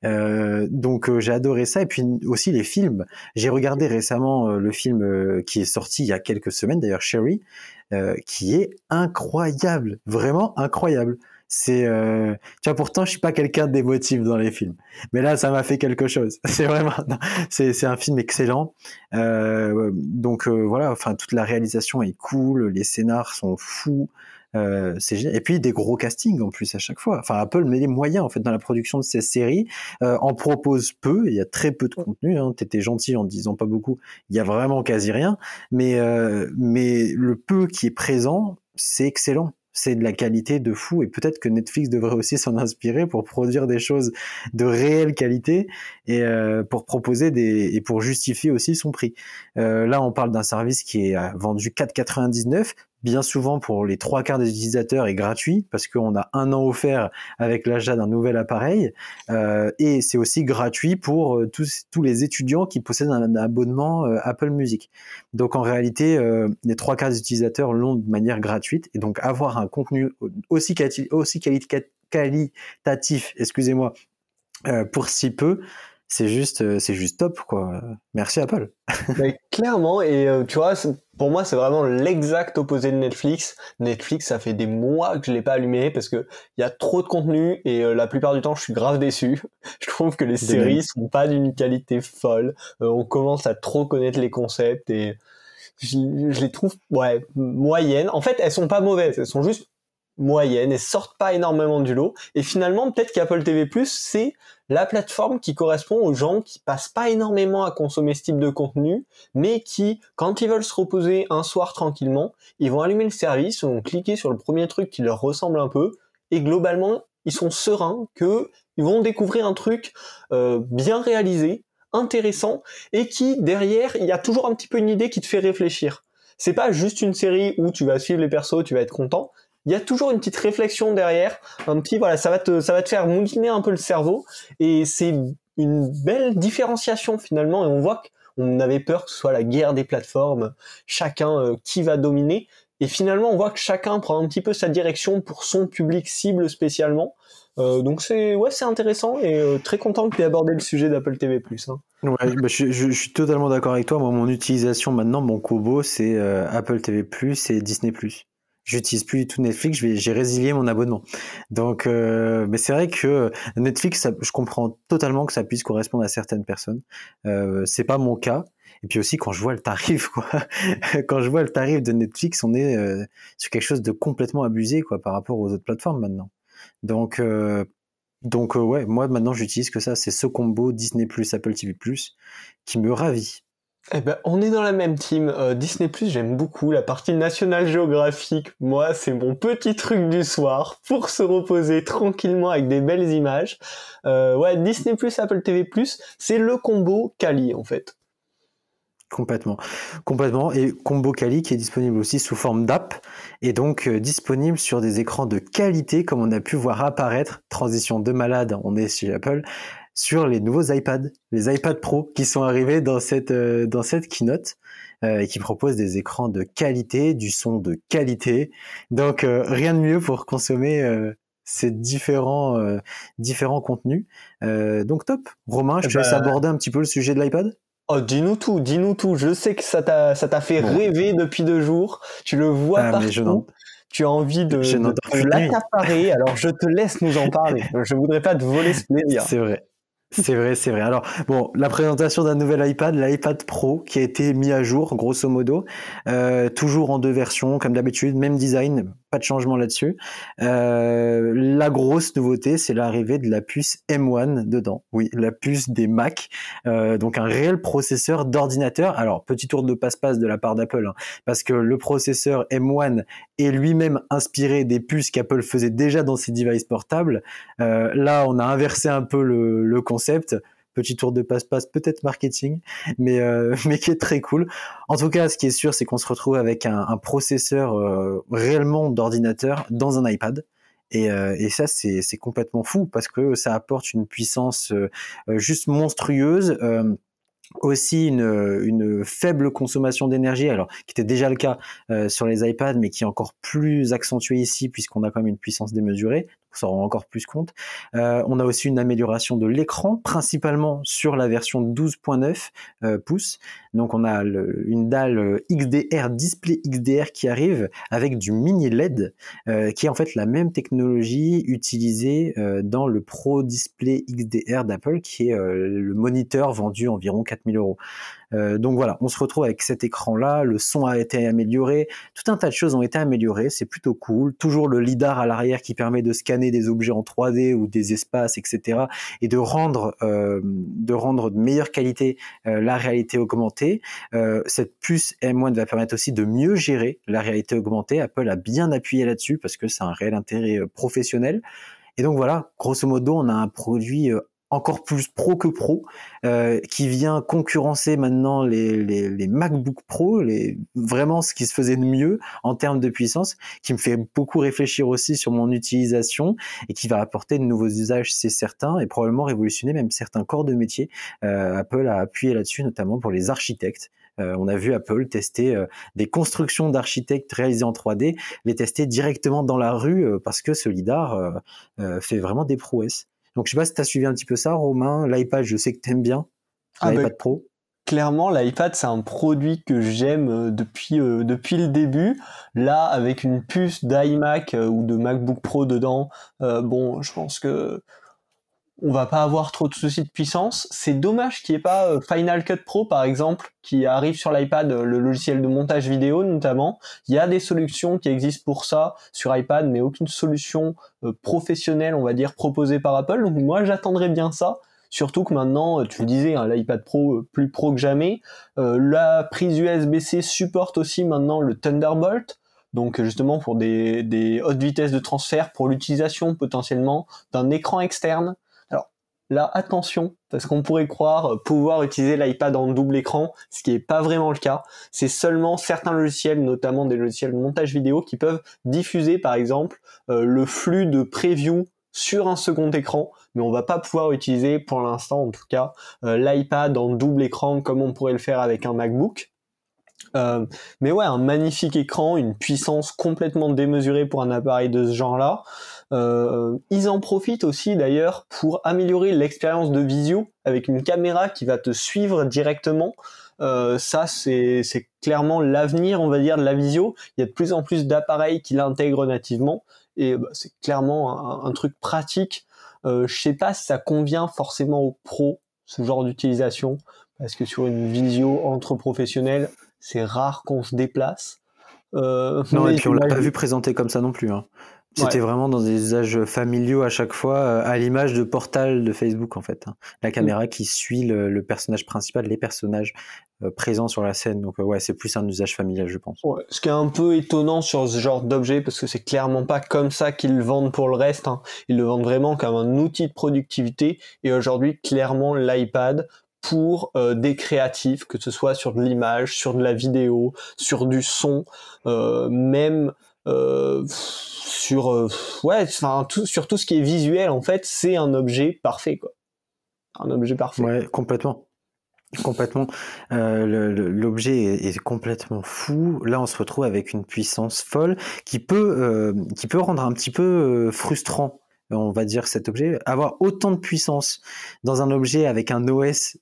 Euh, donc, euh, j'ai adoré ça. Et puis aussi les films. J'ai regardé récemment euh, le film euh, qui est sorti il y a quelques semaines, d'ailleurs, Sherry, qui est incroyable, vraiment incroyable. C'est, euh... tu vois, pourtant, je suis pas quelqu'un d'émotif dans les films, mais là, ça m'a fait quelque chose. C'est vraiment, c'est, c'est un film excellent. Euh, donc euh, voilà, enfin, toute la réalisation est cool, les scénars sont fous. Euh, c'est génial. Et puis des gros castings en plus à chaque fois. Enfin, Apple met les moyens en fait dans la production de ces séries, euh, en propose peu. Il y a très peu de contenu. Hein. T'étais gentil en disant pas beaucoup. Il y a vraiment quasi rien. Mais euh, mais le peu qui est présent, c'est excellent c'est de la qualité de fou et peut-être que Netflix devrait aussi s'en inspirer pour produire des choses de réelle qualité et euh, pour proposer des et pour justifier aussi son prix. Euh, là, on parle d'un service qui est euh, vendu 4,99 bien souvent pour les trois quarts des utilisateurs est gratuit parce qu'on a un an offert avec l'achat d'un nouvel appareil euh, et c'est aussi gratuit pour euh, tous, tous les étudiants qui possèdent un, abonnement euh, Apple Music. Donc en réalité, euh, les trois quarts des utilisateurs l'ont de manière gratuite et donc avoir un contenu aussi, aussi qualitatif, excusez-moi, pour si peu, c'est juste euh, c'est juste top quoi. Merci Apple. Mais clairement et euh, tu vois pour moi c'est vraiment l'exact opposé de Netflix. Netflix ça fait des mois que je l'ai pas allumé parce que il y a trop de contenu et euh, la plupart du temps je suis grave déçu. Je trouve que les séries sont pas d'une qualité folle. On commence à trop connaître les concepts et je, je les trouve ouais moyennes. En fait elles sont pas mauvaises. Elles sont juste moyennes et sortent pas énormément du lot. Et finalement, peut-être qu'Apple TV+, c'est la plateforme qui correspond aux gens qui passent pas énormément à consommer ce type de contenu, mais qui, quand ils veulent se reposer un soir tranquillement, ils vont allumer le service, vont cliquer sur le premier truc qui leur ressemble un peu, et globalement, ils sont sereins que ils vont découvrir un truc euh, bien réalisé, intéressant, et qui derrière, il y a toujours un petit peu une idée qui te fait réfléchir. C'est pas juste une série où tu vas suivre les persos, tu vas être content il y a toujours une petite réflexion derrière, un petit voilà, ça va te ça va te faire mouliner un peu le cerveau et c'est une belle différenciation finalement et on voit qu'on avait peur que ce soit la guerre des plateformes, chacun euh, qui va dominer et finalement on voit que chacun prend un petit peu sa direction pour son public cible spécialement. Euh, donc c'est ouais c'est intéressant et euh, très content que tu aies abordé le sujet d'Apple TV+. Hein. Ouais, bah, je, je, suis totalement d'accord avec toi. Moi, mon utilisation maintenant, mon Kobo, c'est Apple TV+, et Disney+ j'utilise plus du tout Netflix, j'ai résilié mon abonnement. Donc, euh, mais c'est vrai que Netflix, je comprends totalement que ça puisse correspondre à certaines personnes. Euh, c'est pas mon cas. Et puis aussi quand je vois le tarif, quoi. quand je vois le tarif de Netflix, on est euh, sur quelque chose de complètement abusé, quoi, par rapport aux autres plateformes maintenant. Donc, euh, donc euh, ouais, moi maintenant j'utilise que ça, c'est ce combo Disney Apple TV qui me ravit. Eh ben, on est dans la même team. Euh, Disney Plus, j'aime beaucoup la partie National Geographic. Moi, c'est mon petit truc du soir pour se reposer tranquillement avec des belles images. Euh, ouais, Disney Plus, Apple TV Plus, c'est le combo Kali en fait. Complètement, complètement. Et Combo Kali qui est disponible aussi sous forme d'app et donc euh, disponible sur des écrans de qualité comme on a pu voir apparaître. Transition de malade, on est chez Apple sur les nouveaux iPads, les iPad Pro qui sont arrivés dans cette euh, dans cette keynote euh, et qui proposent des écrans de qualité, du son de qualité. Donc euh, rien de mieux pour consommer ces différents différents contenus. donc top. Romain, je te laisse bah, aborder un petit peu le sujet de l'iPad? Oh, dis-nous tout, dis-nous tout. Je sais que ça t'a, ça t'a fait rêver depuis deux jours. Tu le vois ah, partout. tu as envie de, de l'accaparer. Alors, je te laisse nous en parler. Je voudrais pas te voler ce plaisir. C'est vrai. C'est vrai, c'est vrai. Alors, bon, la présentation d'un nouvel iPad, l'iPad Pro, qui a été mis à jour, grosso modo, euh, toujours en deux versions, comme d'habitude, même design, pas de changement là-dessus. Euh, la grosse nouveauté, c'est l'arrivée de la puce M1 dedans. Oui, la puce des Mac, euh, donc un réel processeur d'ordinateur. Alors, petit tour de passe-passe de la part d'Apple, hein, parce que le processeur M1 est lui-même inspiré des puces qu'Apple faisait déjà dans ses devices portables. Euh, là, on a inversé un peu le, le concept petit tour de passe-passe, peut-être marketing, mais euh, mais qui est très cool. En tout cas, ce qui est sûr, c'est qu'on se retrouve avec un, processeur euh, réellement d'ordinateur dans un iPad. Et, euh, et ça, c'est complètement fou parce que ça apporte une puissance juste monstrueuse aussi une, une, faible consommation d'énergie, alors qui était déjà le cas sur les iPads, mais qui est encore plus accentué ici puisqu'on a quand même une puissance démesurée, s'en rend encore plus compte. Euh, on a aussi une amélioration de l'écran, principalement sur la version 12.9 euh, pouces. Donc on a une dalle XDR, display XDR qui arrive avec du mini LED, euh, qui est en fait la même technologie utilisée euh, dans le Pro Display XDR d'Apple, qui est le moniteur vendu environ 4000 euros. Euh, donc voilà, on se retrouve avec cet écran-là, le son a été amélioré, tout un tas de choses ont été améliorées, c'est plutôt cool. Toujours le lidar à l'arrière qui permet de scanner des objets en 3D ou des espaces, etc. et de rendre euh, de rendre de meilleure qualité euh, la réalité augmentée. cette puce M1 va permettre aussi de mieux gérer la réalité augmentée. Apple a bien appuyé là-dessus parce que c'est un réel intérêt professionnel. Et donc voilà, grosso modo, on a un produit encore plus pro que pro, euh, qui vient concurrencer maintenant les, les, les, MacBook Pro, les, vraiment ce qui se faisait de mieux en termes de puissance, qui me fait beaucoup réfléchir aussi sur mon utilisation et qui va apporter de nouveaux usages, c'est certain, et probablement révolutionner même certains corps de métier. Euh, Apple a appuyé là-dessus, notamment pour les architectes. Euh, on a vu Apple tester euh, des constructions d'architectes réalisées en 3D, les tester directement dans la rue euh, parce que ce lidar fait vraiment des prouesses. Donc je sais pas si tu as suivi un petit peu ça, Romain. L'iPad, je sais que tu aimes bien. Ah, L'iPad Pro. Clairement, l'iPad, c'est un produit que j'aime euh, depuis, euh, depuis le début. Là, avec une puce d'iMac euh, ou de MacBook Pro dedans, bon, je pense que on va pas avoir trop de soucis de puissance. C'est dommage qu'il n'y ait pas euh, Final Cut Pro par exemple qui arrive sur l'iPad, euh, le logiciel de montage vidéo notamment. Il y a des solutions qui existent pour ça sur iPad, mais aucune solution euh, professionnelle, on va dire, proposée par Apple. Donc moi j'attendrais bien ça. Surtout que maintenant, tu le disais, hein, l'iPad Pro plus pro que jamais. la prise USB-C supporte aussi maintenant le Thunderbolt. Donc justement pour des, des hautes vitesses de transfert, pour l'utilisation potentiellement d'un écran externe Là, attention, parce qu'on pourrait croire pouvoir utiliser l'iPad en double écran, ce qui n'est pas vraiment le cas. C'est seulement certains logiciels, notamment des logiciels de montage vidéo, qui peuvent diffuser, par exemple, euh, le flux de preview sur un second écran, mais on va pas pouvoir utiliser, pour l'instant en tout cas, euh, l'iPad en double écran comme on pourrait le faire avec un MacBook. Euh, mais ouais, un magnifique écran, une puissance complètement démesurée pour un appareil de ce genre-là. Euh, ils en profitent aussi d'ailleurs pour améliorer l'expérience de visio avec une caméra qui va te suivre directement. Euh, ça, c'est clairement l'avenir, on va dire, de la visio. Il y a de plus en plus d'appareils qui l'intègrent nativement et bah, c'est clairement un, truc pratique. Euh, je sais pas si ça convient forcément aux pros ce genre d'utilisation parce que sur une visio entre professionnels, c'est rare qu'on se déplace. Euh, non, et puis on l'a pas vu présenté comme ça non plus. Hein. C'était vraiment dans des usages familiaux à chaque fois, euh, à l'image de Portal de Facebook en fait. Hein. La caméra qui suit le, personnage principal, les personnages euh, présents sur la scène. Donc ouais, c'est plus un usage familial, je pense. ce qui est un peu étonnant sur ce genre d'objet, parce que c'est clairement pas comme ça qu'ils le vendent pour le reste. Hein. Ils le vendent vraiment comme un outil de productivité. Et aujourd'hui, clairement, l'iPad pour euh, des créatifs, que ce soit sur de l'image, sur de la vidéo, sur du son, euh, même euh, sur ouais, enfin tout, ce qui est visuel en fait, c'est un objet parfait quoi, un objet parfait. Complètement. Complètement. L'objet est, complètement fou. Là, on se retrouve avec une puissance folle qui peut, qui peut rendre un petit peu frustrant on va dire cet objet, avoir autant de puissance dans un objet avec un OS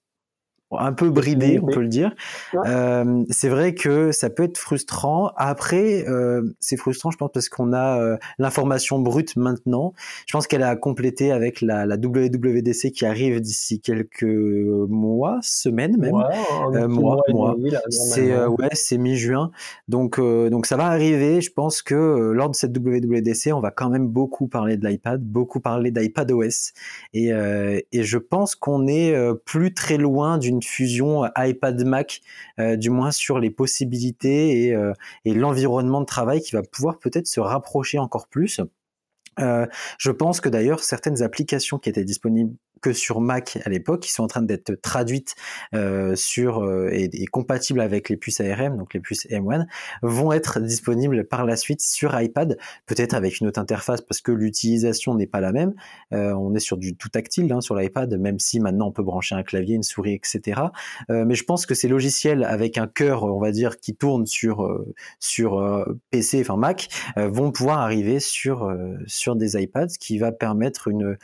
un peu bridé, on peut le dire. Euh, c'est vrai que ça peut être frustrant. Après, euh, c'est frustrant, je pense, parce qu'on a euh, l'information brute maintenant. Je pense qu'elle a complété avec la, la, WWDC qui arrive d'ici quelques mois, semaines même. Ouais, mois, mois. C'est ouais, c'est mi-juin. Donc donc ça va arriver. Je pense que lors de cette WWDC, on va quand même beaucoup parler de l'iPad, beaucoup parler d'iPadOS, et et je pense qu'on est plus très loin d'une fusion iPad-Mac, euh, du moins sur les possibilités euh, et, l'environnement de travail qui va pouvoir peut-être se rapprocher encore plus. Euh, je pense que d'ailleurs certaines applications qui étaient disponibles que sur Mac à l'époque, qui sont en train d'être traduites euh, sur euh, et, compatibles avec les puces ARM, donc les puces M1, vont être disponibles par la suite sur iPad, peut-être avec une autre interface parce que l'utilisation n'est pas la même. On est sur du tout tactile hein, sur l'iPad, même si maintenant on peut brancher un clavier, une souris, etc. Mais je pense que ces logiciels avec un cœur, on va dire, qui tourne sur sur PC, enfin Mac, vont pouvoir arriver sur sur des iPads, qui va permettre une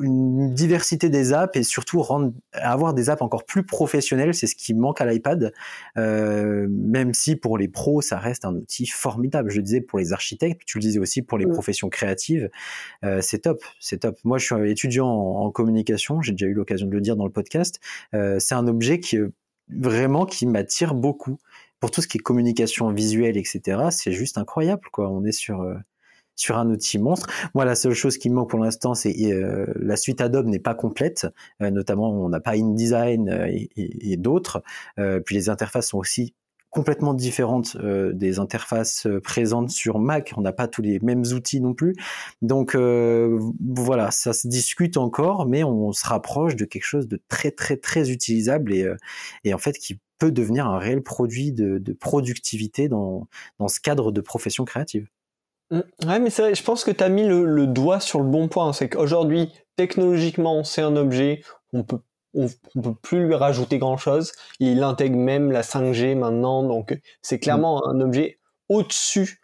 une diversité des apps et surtout rendre, avoir des apps encore plus professionnelles, c'est ce qui manque à l'iPad. Euh, même si pour les pros, ça reste un outil formidable. Je disais pour les architectes, tu le disais aussi pour les professions créatives, euh, c'est top, c'est top. Moi, je suis étudiant en, communication, j'ai déjà eu l'occasion de le dire dans le podcast. Euh, c'est un objet qui vraiment qui m'attire beaucoup pour tout ce qui est communication visuelle, etc. C'est juste incroyable, quoi. On est sur sur un outil monstre. Moi, la seule chose qui me manque pour l'instant, c'est euh, la suite Adobe n'est pas complète. Euh, notamment, on n'a pas InDesign euh, et, et, d'autres. puis les interfaces sont aussi complètement différentes des interfaces présentes sur Mac. On n'a pas tous les mêmes outils non plus. Donc voilà, ça se discute encore, mais on se rapproche de quelque chose de très très très utilisable et, et en fait qui peut devenir un réel produit de, de productivité dans, dans ce cadre de profession créative. Mm. Ouais, mais c'est je pense que tu as mis le, doigt sur le bon point. C'est qu'aujourd'hui, technologiquement, c'est un objet, on peut, on, peut plus lui rajouter grand chose. Il intègre même la 5G maintenant, donc c'est clairement mm. un objet au-dessus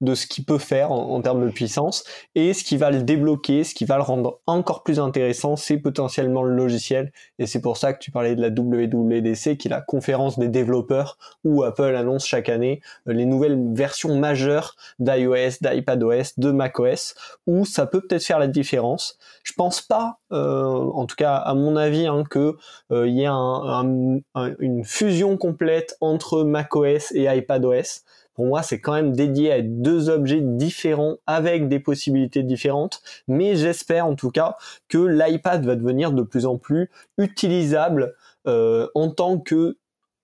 de ce qu'il peut faire en, termes de puissance. Et ce qui va le débloquer, ce qui va le rendre encore plus intéressant, c'est potentiellement le logiciel. Et c'est pour ça que tu parlais de la WWDC qui est la conférence des développeurs où Apple annonce chaque année euh, les nouvelles versions majeures d'iOS, d'iPadOS, de macOS où ça peut peut-être faire la différence. Je pense pas, euh, en tout cas à mon avis, hein, que euh, y ait une fusion complète entre macOS et iPadOS pour moi, c'est quand même dédié à deux objets différents avec des possibilités différentes. Mais j'espère en tout cas que l'iPad va devenir de plus en plus utilisable euh, en tant que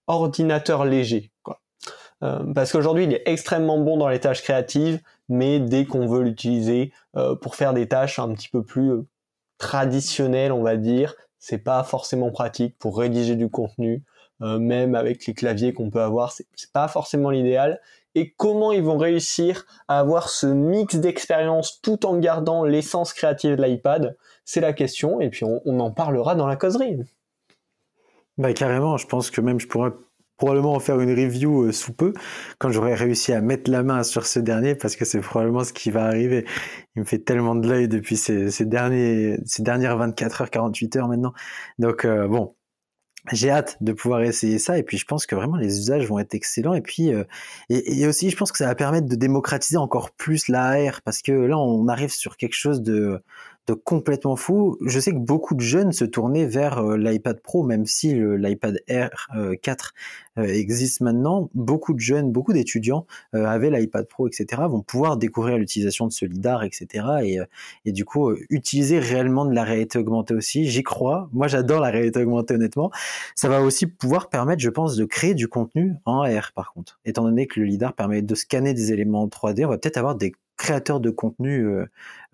ordinateur léger. Euh, parce qu'aujourd'hui, il est extrêmement bon dans les tâches créatives, mais dès qu'on veut l'utiliser euh, pour faire des tâches un petit peu plus traditionnelles, on va dire, c'est pas forcément pratique pour rédiger du contenu. même avec les claviers qu'on peut avoir, c'est pas forcément l'idéal et comment ils vont réussir à avoir ce mix d'expérience tout en gardant l'essence créative de l'iPad? C'est la question et puis on, en parlera dans la causerie. Bah carrément, je pense que même je pourrais probablement en faire une review euh, sous peu quand j'aurai réussi à mettre la main sur ce dernier parce que c'est probablement ce qui va arriver. Il me fait tellement de l'œil depuis ces, derniers, ces dernières 24 heures, 48 heures maintenant. Donc euh, bon, j'ai hâte de pouvoir essayer ça et puis je pense que vraiment les usages vont être excellents. Et puis euh, et, aussi je pense que ça va permettre de démocratiser encore plus l'AR parce que là on arrive sur quelque chose de de complètement fou. Je sais que beaucoup de jeunes se tournaient vers euh, l'iPad Pro, même si l'iPad Air 4 euh, euh, existe maintenant. Beaucoup de jeunes, beaucoup d'étudiants avaient l'iPad Pro, etc. vont pouvoir découvrir l'utilisation de ce lidar, etc. Et, et du coup, utiliser réellement de la réalité augmentée aussi. J'y crois. Moi, j'adore la réalité augmentée, honnêtement. Ça va aussi pouvoir permettre, je pense, de créer du contenu en AR, par contre. Étant donné que le lidar permet de scanner des éléments en 3D, on va peut-être avoir des créateur de contenu euh,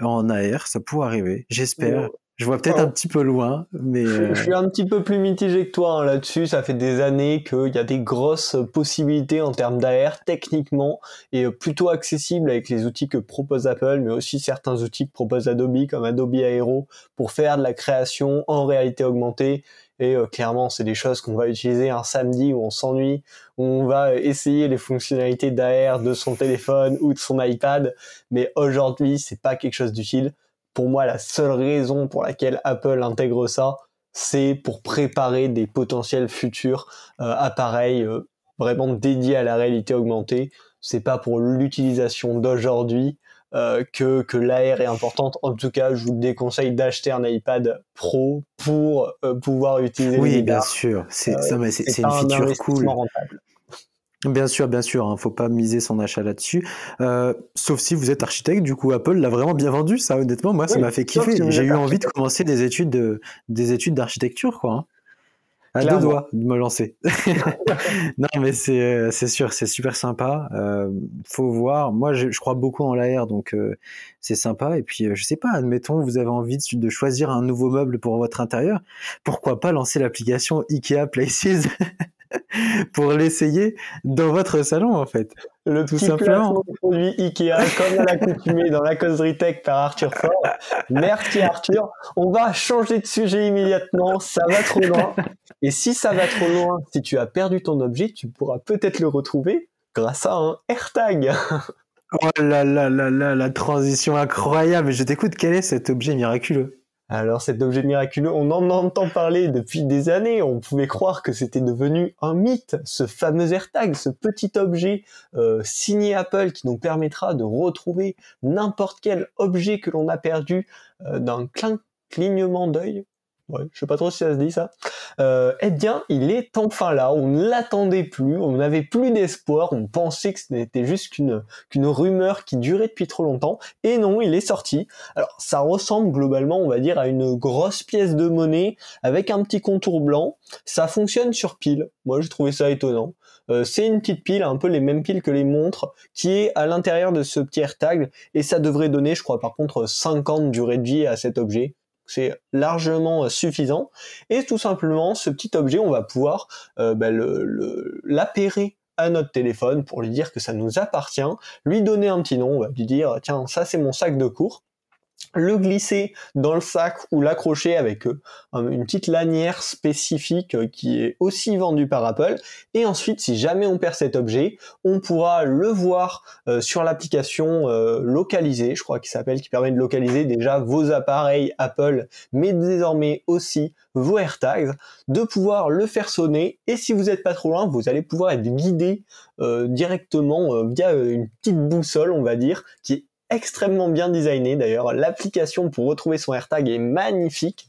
en AR, ça pourrait arriver, j'espère. Je vois peut-être un petit peu loin, mais... Je, suis euh, un petit peu plus mitigé que toi hein, là-dessus. Ça fait des années qu'il y a des grosses possibilités en termes d'AR techniquement et euh, plutôt accessible avec les outils que propose Apple, mais aussi certains outils que propose Adobe comme Adobe Aero pour faire de la création en réalité augmentée. Et euh, clairement, c'est des choses qu'on va utiliser un samedi où on s'ennuie, où on va essayer les fonctionnalités d'AR de son téléphone ou de son iPad. Mais aujourd'hui, c'est pas quelque chose d'utile. Pour moi, la seule raison pour laquelle Apple intègre ça, c'est pour préparer des potentiels futurs euh, appareils euh, vraiment dédiés à la réalité augmentée. C'est pas pour l'utilisation d'aujourd'hui euh, que, que l'AR est importante. En tout cas, je vous déconseille d'acheter un iPad Pro pour euh, pouvoir utiliser. Oui, bien sûr. C'est euh, c'est une feature cool. Rentable. Bien sûr, bien sûr, hein, faut pas miser son achat là-dessus. Euh, sauf si vous êtes architecte, du coup Apple l'a vraiment bien vendu, ça honnêtement, moi ça m'a fait kiffer. J'ai eu envie de commencer des études de, des études d'architecture, quoi. À deux doigts de me lancer. non, mais c'est euh, c'est sûr, c'est super sympa. Euh, faut voir. Moi, je, je crois beaucoup en l'AR, donc euh, c'est sympa. Et puis, euh, je sais pas, admettons, vous avez envie de, de, choisir un nouveau meuble pour votre intérieur. Pourquoi pas lancer l'application IKEA Places pour l'essayer dans votre salon en fait. Le tout simplement. produit Ikea comme à l'accoutumée dans la causerie tech par Arthur Ford. Merci Arthur. On va changer de sujet immédiatement. Ça va trop loin. Et si ça va trop loin, si tu as perdu ton objet, tu pourras peut-être le retrouver grâce à un AirTag. Oh là là là là, la transition incroyable. Je t'écoute, quel est cet objet miraculeux? Alors cet objet miraculeux, on en entend parler depuis des années, on pouvait croire que c'était devenu un mythe, ce fameux AirTag, ce petit objet euh, signé Apple qui nous permettra de retrouver n'importe quel objet que l'on a perdu euh, d'un clignement d'œil, ouais, je sais pas trop si ça se dit ça, euh, eh bien, il est enfin là, on ne l'attendait plus, on n'avait plus d'espoir, on pensait que ce n'était juste qu'une qu'une rumeur qui durait depuis trop longtemps, et non, il est sorti. Alors, ça ressemble globalement, on va dire, à une grosse pièce de monnaie avec un petit contour blanc, ça fonctionne sur pile, moi j'ai trouvé ça étonnant. Euh, c'est une petite pile, un peu les mêmes piles que les montres, qui est à l'intérieur de ce petit AirTag, et ça devrait donner, je crois par contre, 50 durée de vie à cet objet c'est largement euh, suffisant. Et tout simplement, ce petit objet, on va pouvoir euh, bah, l'appairer à notre téléphone pour lui dire que ça nous appartient, lui donner un petit nom, on va lui dire tiens ça c'est mon sac de cours le glisser dans le sac ou l'accrocher avec euh, une petite lanière spécifique euh, qui est aussi vendue par Apple. Et ensuite, si jamais on perd cet objet, on pourra le voir euh, sur l'application localisée, je crois qu'il s'appelle, qui permet de localiser déjà vos appareils Apple, mais désormais aussi vos AirTags, de pouvoir le faire sonner. Et si vous n'êtes pas trop loin, vous allez pouvoir être guidé directement via une petite boussole, on va dire, qui est extrêmement bien designé d'ailleurs. L'application pour retrouver son AirTag est magnifique.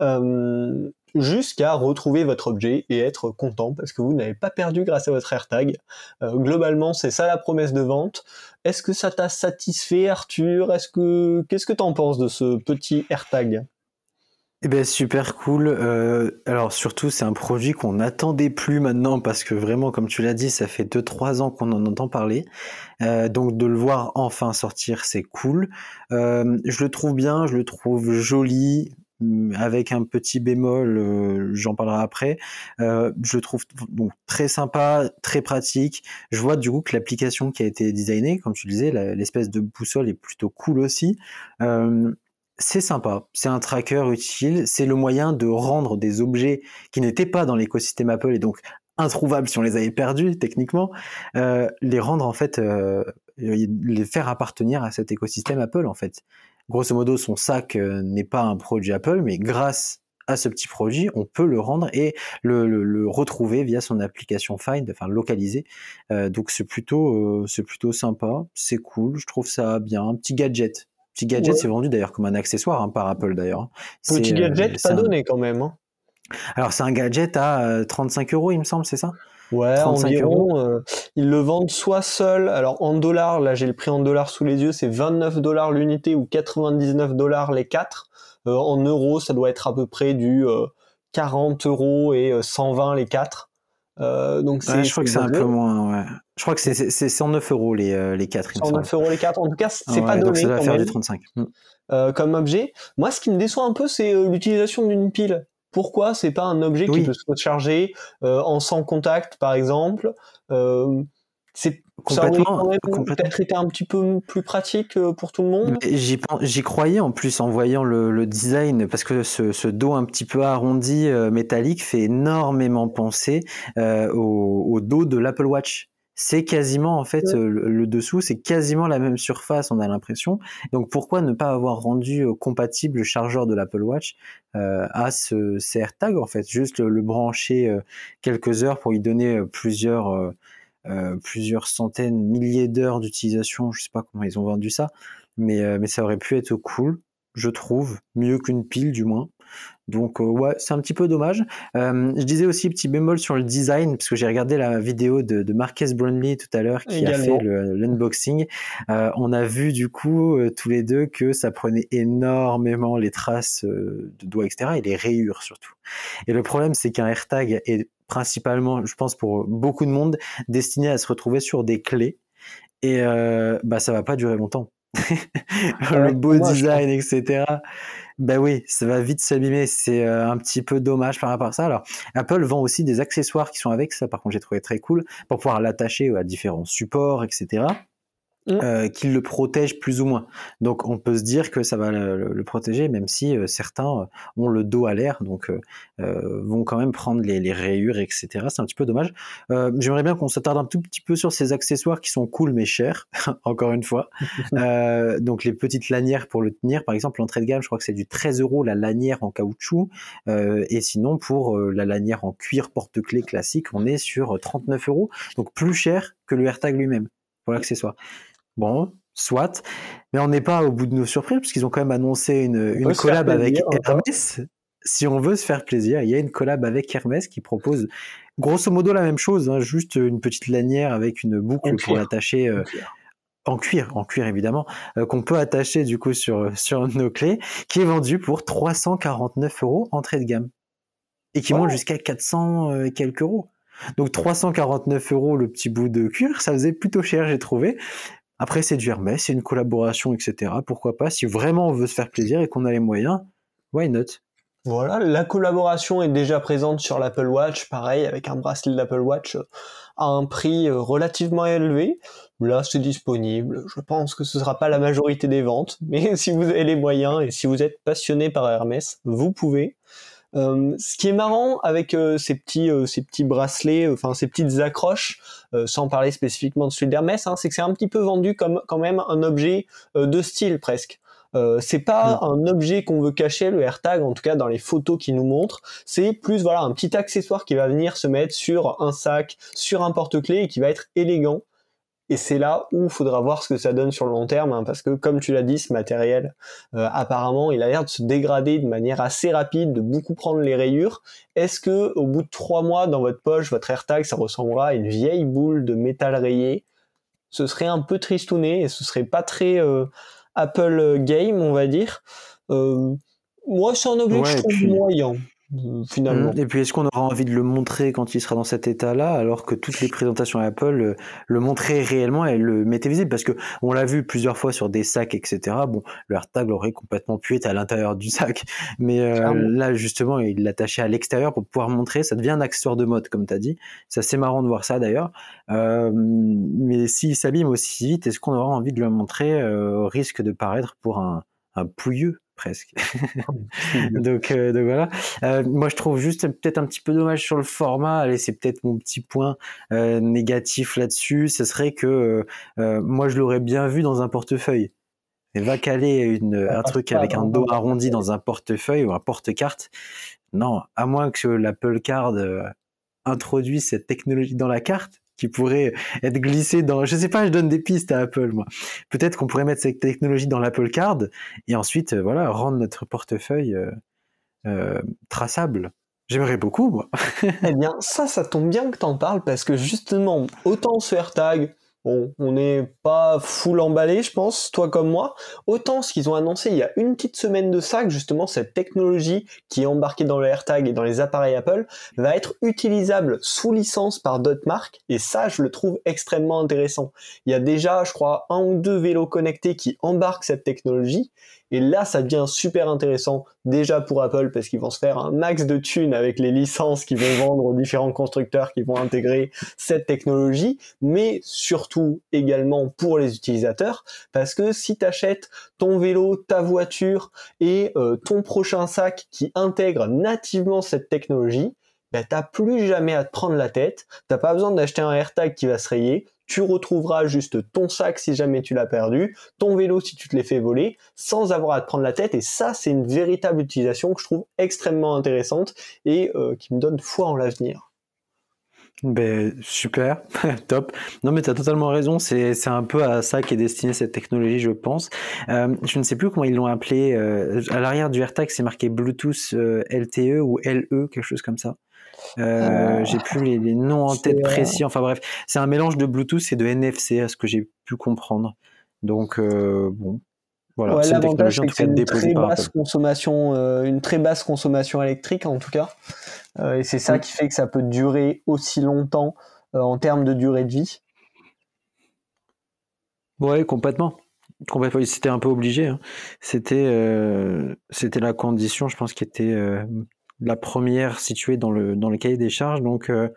Euh, jusqu'à retrouver votre objet et être content parce que vous n'avez pas perdu grâce à votre AirTag. Euh, globalement, c'est ça la promesse de vente. Est-ce que ça t'a satisfait, Arthur? Est-ce que qu'est-ce que t'en penses de ce petit AirTag? Eh ben super cool. Euh, alors surtout c'est un produit qu'on n'attendait plus maintenant parce que vraiment comme tu l'as dit ça fait 2-3 ans qu'on en entend parler. Euh, donc de le voir enfin sortir c'est cool. Euh, je le trouve bien, je le trouve joli mm, avec un petit bémol, j'en parlerai après. je le trouve très sympa, très pratique. Je vois du coup que l'application qui a été designée, comme tu disais, l'espèce de boussole est plutôt cool aussi c'est sympa, c'est un tracker utile, c'est le moyen de rendre des objets qui n'étaient pas dans l'écosystème Apple et donc introuvables si on les avait perdus techniquement, euh, les rendre en fait, euh, les faire appartenir à cet écosystème Apple en fait. Grosso modo, son sac euh, n'est pas un produit Apple, mais grâce à ce petit produit, on peut le rendre et le, retrouver via son application Find, enfin localiser. donc c'est plutôt, c'est plutôt sympa, c'est cool, je trouve ça bien, un petit gadget Petit gadget, c'est vendu d'ailleurs comme un accessoire hein, par Apple d'ailleurs. Petit euh, gadget, pas donné quand même. Hein. Alors c'est un gadget à 35 euh, euros, il me semble, c'est ça? Ouais, environ. Euh, ils le vendent soit seul, alors en dollars, là j'ai le prix en dollars sous les yeux, c'est 29 dollars l'unité ou 99 dollars les quatre. en euros, ça doit être à peu près du 40 euros et 120 les quatre. Euh, donc je crois que c'est un peu moins. Ouais. Je crois que c'est, c'est 109 euros les, euh, les 4. 109 euros les 4. En tout cas, c'est pas donné. ça va faire du 35. Mm. Euh, comme objet. Moi, ce qui me déçoit un peu, c'est euh, l'utilisation d'une pile. Pourquoi c'est pas un objet qui peut se recharger en sans contact, par exemple c'est complètement, peut-être été un petit peu plus pratique euh, pour tout le monde. J'y croyais en plus en voyant le, design parce que ce, dos un petit peu arrondi euh, métallique fait énormément penser euh, au, dos de l'Apple Watch. C'est quasiment en fait le, dessous, c'est quasiment la même surface, on a l'impression. Donc pourquoi ne pas avoir rendu compatible le chargeur de l'Apple Watch à ce, ces AirTags en fait, juste le, le brancher quelques heures pour y donner plusieurs euh, plusieurs centaines, milliers d'heures d'utilisation. Je sais pas comment ils ont vendu ça, mais, euh, mais ça aurait pu être cool, je trouve, mieux qu'une pile du moins. Donc euh, ouais, c'est un petit peu dommage. je disais aussi petit bémol sur le design parce que j'ai regardé la vidéo de, de Marques Brownlee tout à l'heure qui a fait l'unboxing. on a vu du coup tous les deux que ça prenait énormément les traces de doigts etc et les rayures surtout. Et le problème c'est qu'un AirTag est principalement, je pense pour beaucoup de monde, destiné à se retrouver sur des clés. Et euh, bah ça va pas durer longtemps. Le beau design, etc. Ben oui, ça va vite s'abîmer. C'est euh, un petit peu dommage par rapport à ça. Alors, Apple vend aussi des accessoires qui sont avec ça. Par contre, j'ai trouvé très cool pour pouvoir l'attacher à différents supports, etc. Mmh. Euh, qu'il le protège plus ou moins. Donc on peut se dire que ça va le, protéger, même si euh, certains euh, ont le dos à l'air, donc vont quand même prendre les, rayures, etc. C'est un petit peu dommage. J'aimerais bien qu'on s'attarde un tout petit peu sur ces accessoires qui sont cool mais chers, encore une fois. donc les petites lanières pour le tenir, par exemple l'entrée de gamme, je crois que c'est du 13 euros la lanière en caoutchouc, et sinon pour la lanière en cuir porte-clés classique, on est sur 39 euros, donc plus cher que le AirTag lui-même pour l'accessoire. Bon, soit. Mais on n'est pas au bout de nos surprises, parce qu'ils ont quand même annoncé une, une collab avec Hermès. Si on veut se faire plaisir, il y a une collab avec Hermès qui propose grosso modo la même chose, hein, juste une petite lanière avec une boucle pour l'attacher. Euh, en cuir, en cuir évidemment, euh, qu'on peut attacher du coup sur, sur nos clés, qui est vendu pour 349 euros entrée de gamme. Et qui monte jusqu'à 400 euh, et quelques euros. Donc 349 euros le petit bout de cuir, ça faisait plutôt cher j'ai trouvé. Après, c'est du Hermès, c'est une collaboration, etc. Pourquoi pas Si vraiment on veut se faire plaisir et qu'on a les moyens, why not? Voilà, la collaboration est déjà présente sur l'Apple Watch, pareil, avec un bracelet d'Apple Watch à un prix relativement élevé. Là, c'est disponible. Je pense que ce sera pas la majorité des ventes, mais si vous avez les moyens et si vous êtes passionné par Hermès, vous pouvez. Euh, ce qui est marrant avec euh, ces petits euh, ces petits bracelets, enfin ces petites accroches, sans parler spécifiquement de celui d'Hermès, hein, c'est que c'est un petit peu vendu comme quand même un objet de style presque. c'est pas un objet qu'on veut cacher, le AirTag, en tout cas dans les photos qui nous montrent. C'est plus voilà un petit accessoire qui va venir se mettre sur un sac, sur un porte-clés et qui va être élégant. Et c'est là où il faudra voir ce que ça donne sur le long terme, hein, parce que comme tu l'as dit, ce matériel, euh, apparemment, il a l'air de se dégrader de manière assez rapide, de beaucoup prendre les rayures. Est-ce que au bout de trois mois dans votre poche, votre AirTag, ça ressemblera à une vieille boule de métal rayé? Ce serait un peu tristouné et ce serait pas très euh, Apple Game, on va dire. Euh, moi, c'est un objet que je trouve moyen finalement. Mmh. Et puis, est-ce qu'on aura envie de le montrer quand il sera dans cet état-là, alors que toutes les présentations Apple euh, le montraient réellement et le mettaient visible? Parce que on l'a vu plusieurs fois sur des sacs, etc. Bon, le AirTag aurait complètement pu être à l'intérieur du sac, mais euh, là, justement, il l'attachait à l'extérieur pour pouvoir montrer. Ça devient un accessoire de mode, comme tu as dit. C'est assez marrant de voir ça, d'ailleurs. Euh, mais s'il s'abîme aussi vite, est-ce qu'on aura envie de le montrer au risque de paraître pour un, un pouilleux? Presque. donc, euh, donc voilà. Euh, moi, je trouve juste peut-être un petit peu dommage sur le format. Allez, c'est peut-être mon petit point euh, négatif là-dessus. Ce serait que moi, je l'aurais bien vu dans un portefeuille. Et va caler une, un truc avec un dos arrondi dans un portefeuille ou un porte-carte. Non, à moins que l'Apple Card introduise cette technologie dans la carte, qui pourrait être glissé dans, je sais pas, je donne des pistes à Apple, moi. Peut-être qu'on pourrait mettre cette technologie dans l'Apple Card et ensuite, euh, voilà, rendre notre portefeuille euh, euh, traçable. J'aimerais beaucoup, moi. eh bien, ça, ça tombe bien que t'en parles parce que justement, autant ce AirTag, Bon, on n'est pas full emballé, je pense, toi comme moi. Autant ce qu'ils ont annoncé il y a une petite semaine de ça, que justement cette technologie qui est embarquée dans le AirTag et dans les appareils Apple va être utilisable sous licence par d'autres marques. Et ça, je le trouve extrêmement intéressant. Il y a déjà, je crois, un ou deux vélos connectés qui embarquent cette technologie. Et là, ça devient super intéressant déjà pour Apple parce qu'ils vont se faire un max de thunes avec les licences qu'ils vont vendre aux différents constructeurs qui vont intégrer cette technologie, mais surtout également pour les utilisateurs parce que si tu achètes ton vélo, ta voiture et euh, ton prochain sac qui intègre nativement cette technologie, ben, t'as plus jamais à te prendre la tête, t'as pas besoin d'acheter un AirTag qui va se rayer, tu retrouveras juste ton sac si jamais tu l'as perdu, ton vélo si tu te l'es fait voler, sans avoir à te prendre la tête. Et ça, c'est une véritable utilisation que je trouve extrêmement intéressante et euh, qui me donne foi en l'avenir. Ben, super, top. Non mais tu as totalement raison, c'est un peu à ça qu'est destinée cette technologie, je pense. Euh, je ne sais plus comment ils l'ont appelé. Euh, à l'arrière du AirTag, c'est marqué Bluetooth LTE ou LE, quelque chose comme ça. Euh, j'ai plus les, noms en tête précis. Enfin bref, c'est un mélange de Bluetooth et de NFC, à ce que j'ai pu comprendre. Donc euh, bon, voilà, c'est une technologie en tout cas une très basse consommation, euh, une très basse consommation électrique en tout cas, et c'est ça qui fait que ça peut durer aussi longtemps en termes de durée de vie. Ouais, complètement. Complètement. C'était un peu obligé. Hein. C'était, c'était la condition, je pense, qui était la première située dans le, dans le cahier des charges. Donc, euh,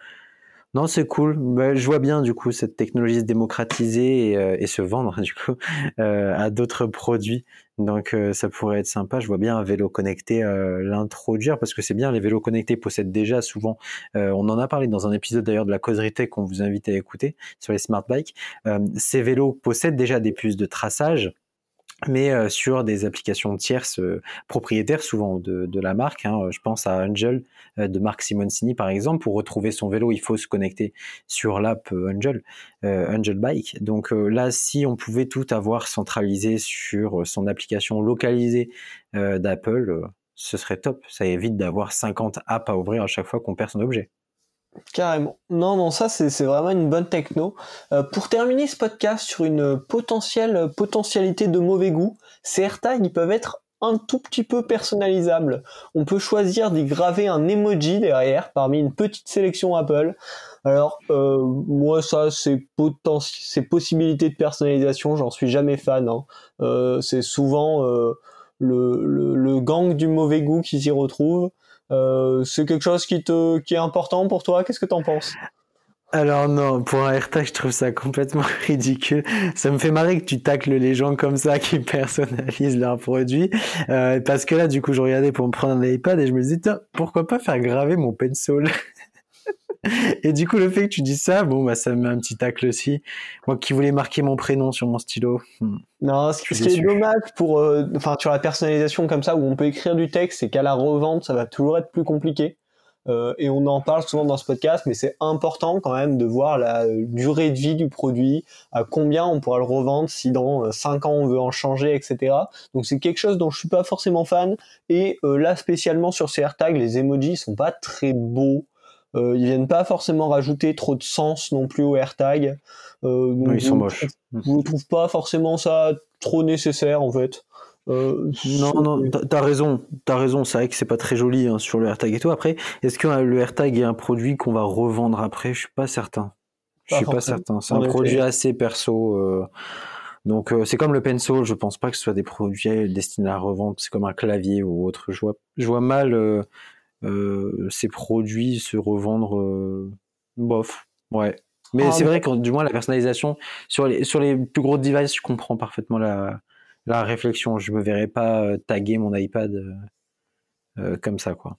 non, c'est cool. Bah, je vois bien, du coup, cette technologie se démocratiser et, euh, et se vendre, du coup, euh, à d'autres produits. Donc, ça pourrait être sympa. Je vois bien un vélo connecté l'introduire parce que c'est bien, les vélos connectés possèdent déjà souvent, on en a parlé dans un épisode d'ailleurs de la causerie qu'on vous invite à écouter sur les smart bikes. ces vélos possèdent déjà des puces de traçage mais euh, sur des applications tierces euh, propriétaires souvent de, de la marque. Hein. Je pense à Angel euh, de Marc Simoncini par exemple. Pour retrouver son vélo, il faut se connecter sur l'app Angel, Angel Bike. Donc là, si on pouvait tout avoir centralisé sur son application localisée d'Apple, ce serait top. Ça évite d'avoir 50 apps à ouvrir à chaque fois qu'on perd son objet. Carrément. Non, non, ça c'est vraiment une bonne techno. Euh, pour terminer ce podcast sur une potentielle potentialité de mauvais goût, ces AirTags ils peuvent être un tout petit peu personnalisables. On peut choisir d'y graver un emoji derrière parmi une petite sélection Apple. Alors euh, moi ça c'est ces possibilités de personnalisation, j'en suis jamais fan. Hein. Euh, c'est souvent le, le, gang du mauvais goût qui s'y retrouve. C'est quelque chose qui te qui est important pour toi? Qu'est-ce que tu en penses? Alors non, pour un AirTag, je trouve ça complètement ridicule. Ça me fait marrer que tu tacles les gens comme ça qui personnalisent leurs produits. Euh, parce que là, du coup, je regardais pour me prendre un iPad et je me disais, pourquoi pas faire graver mon pencil? Et du coup, le fait que tu dis ça, bon, bah, ça me met un petit tacle aussi. Moi qui voulais marquer mon prénom sur mon stylo. Hmm. Non, ce, qui est dommage pour, euh, enfin, sur la personnalisation comme ça, où on peut écrire du texte, c'est qu'à la revente, ça va toujours être plus compliqué. Euh, et on en parle souvent dans ce podcast, mais c'est important quand même de voir la durée de vie du produit, à combien on pourra le revendre si dans 5 euh, ans on veut en changer, etc. Donc c'est quelque chose dont je suis pas forcément fan. Et euh, là spécialement sur ces AirTags, les emojis sont pas très beaux. Euh, ils viennent pas forcément rajouter trop de sens non plus aux AirTags. Euh, ils sont moches. Je ne trouve pas forcément ça trop nécessaire en fait. Euh, non, non, t'as raison, t'as raison. C'est vrai que c'est pas très joli hein, sur le AirTag et tout. Après, est-ce que euh, le AirTag est un produit qu'on va revendre après? Je suis pas certain. Je suis pas certain. C'est un produit assez perso. Euh, donc c'est comme le pencil. Je pense pas que ce soit des produits destinés à revendre. C'est comme un clavier ou autre. Je vois, je vois mal ces produits se revendre. bof. Ouais. Mais ah, c'est vrai que du moins la personnalisation sur les sur les plus gros devices, je comprends parfaitement la la réflexion. Je me verrais pas euh, taguer mon iPad euh, euh, comme ça, quoi.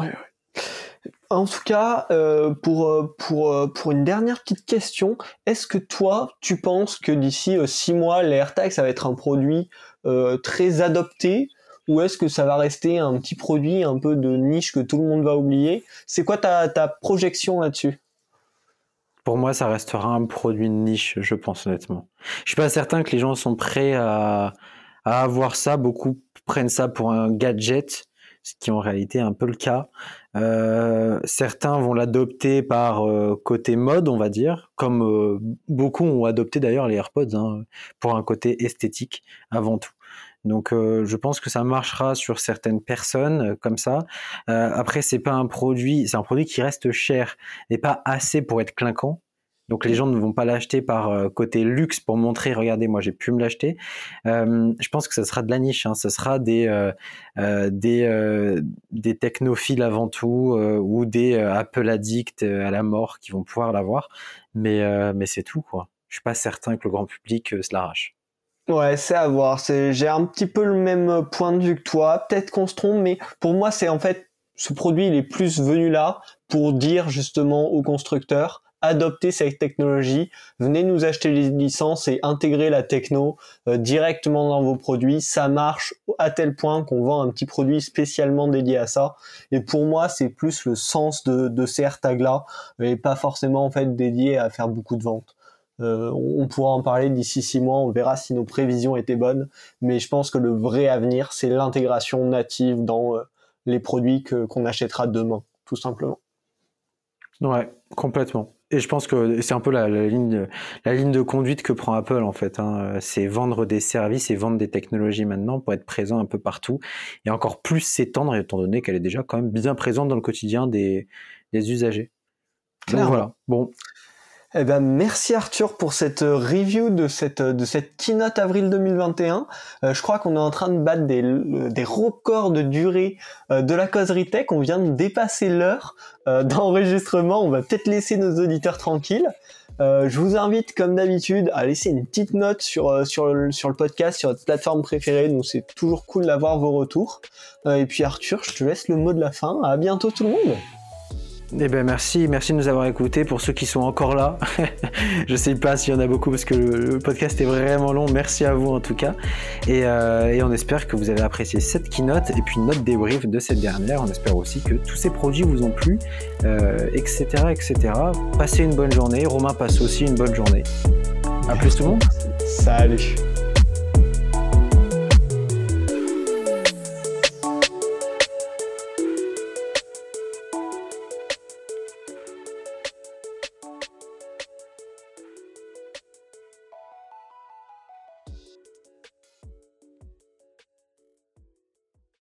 Ouais, En tout cas, pour, pour, pour une dernière petite question, est-ce que toi, tu penses que d'ici six mois, l'AirTag, ça va être un produit très adopté ou est-ce que ça va rester un petit produit un peu de niche que tout le monde va oublier? C'est quoi ta, ta projection là-dessus? Pour moi, ça restera un produit de niche, je pense honnêtement. Je suis pas certain que les gens sont prêts à, avoir ça. Beaucoup prennent ça pour un gadget, ce qui en réalité est un peu le cas. Euh, certains vont l'adopter par euh, côté mode, on va dire, comme euh, beaucoup ont adopté d'ailleurs les AirPods hein, pour un côté esthétique avant tout. Donc je pense que ça marchera sur certaines personnes comme ça. après c'est pas un produit, c'est un produit qui reste cher et pas assez pour être clinquant. Donc les gens ne vont pas l'acheter par côté luxe pour montrer, regardez, moi j'ai pu me l'acheter. je pense que ça sera de la niche, hein. ce sera des des des technophiles avant tout ou des Apple addicts à la mort qui vont pouvoir l'avoir. Mais mais c'est tout quoi. Je suis pas certain que le grand public se l'arrache. Ouais, c'est à voir. J'ai un petit peu le même point de vue que toi. Peut-être qu'on se trompe, mais pour moi, c'est en fait ce produit, il est plus venu là pour dire justement aux constructeurs adopter cette technologie, venez nous acheter les licences et intégrer la techno euh, directement dans vos produits. Ça marche à tel point qu'on vend un petit produit spécialement dédié à ça. Et pour moi, c'est plus le sens de, de ces AirTags là et pas forcément en fait dédié à faire beaucoup de ventes. Euh, on pourra en parler d'ici six mois, on verra si nos prévisions étaient bonnes, mais je pense que le vrai avenir, c'est l'intégration native dans euh, les produits que qu'on achètera demain, tout simplement. Ouais, complètement. Et je pense que c'est un peu la, ligne, la ligne de conduite que prend Apple en fait. Hein. C'est vendre des services et vendre des technologies maintenant pour être présent un peu partout et encore plus s'étendre étant donné qu'elle est déjà quand même bien présente dans le quotidien des, des usagers. Donc voilà. Bon, eh ben, merci Arthur pour cette euh, review de cette, euh, de cette keynote avril 2021. Euh, je crois qu'on est en train de battre des, des records de durée de la causerie tech. On vient de dépasser l'heure d'enregistrement. On va peut-être laisser nos auditeurs tranquilles. je vous invite, comme d'habitude, à laisser une petite note sur, sur, le, sur le podcast, sur votre plateforme préférée. Donc c'est toujours cool d'avoir vos retours. et puis Arthur, je te laisse le mot de la fin. À bientôt tout le monde. Eh ben merci, merci de nous avoir écoutés. Pour ceux qui sont encore là, je sais pas s'il y en a beaucoup parce que le, podcast est vraiment long. Merci à vous en tout cas, euh, et, on espère que vous avez apprécié cette keynote et puis notre débrief de cette dernière. On espère aussi que tous ces produits vous ont plu, etc., euh, etc. Passez une bonne journée. Romain passe aussi une bonne journée. À plus tout le monde. Salut.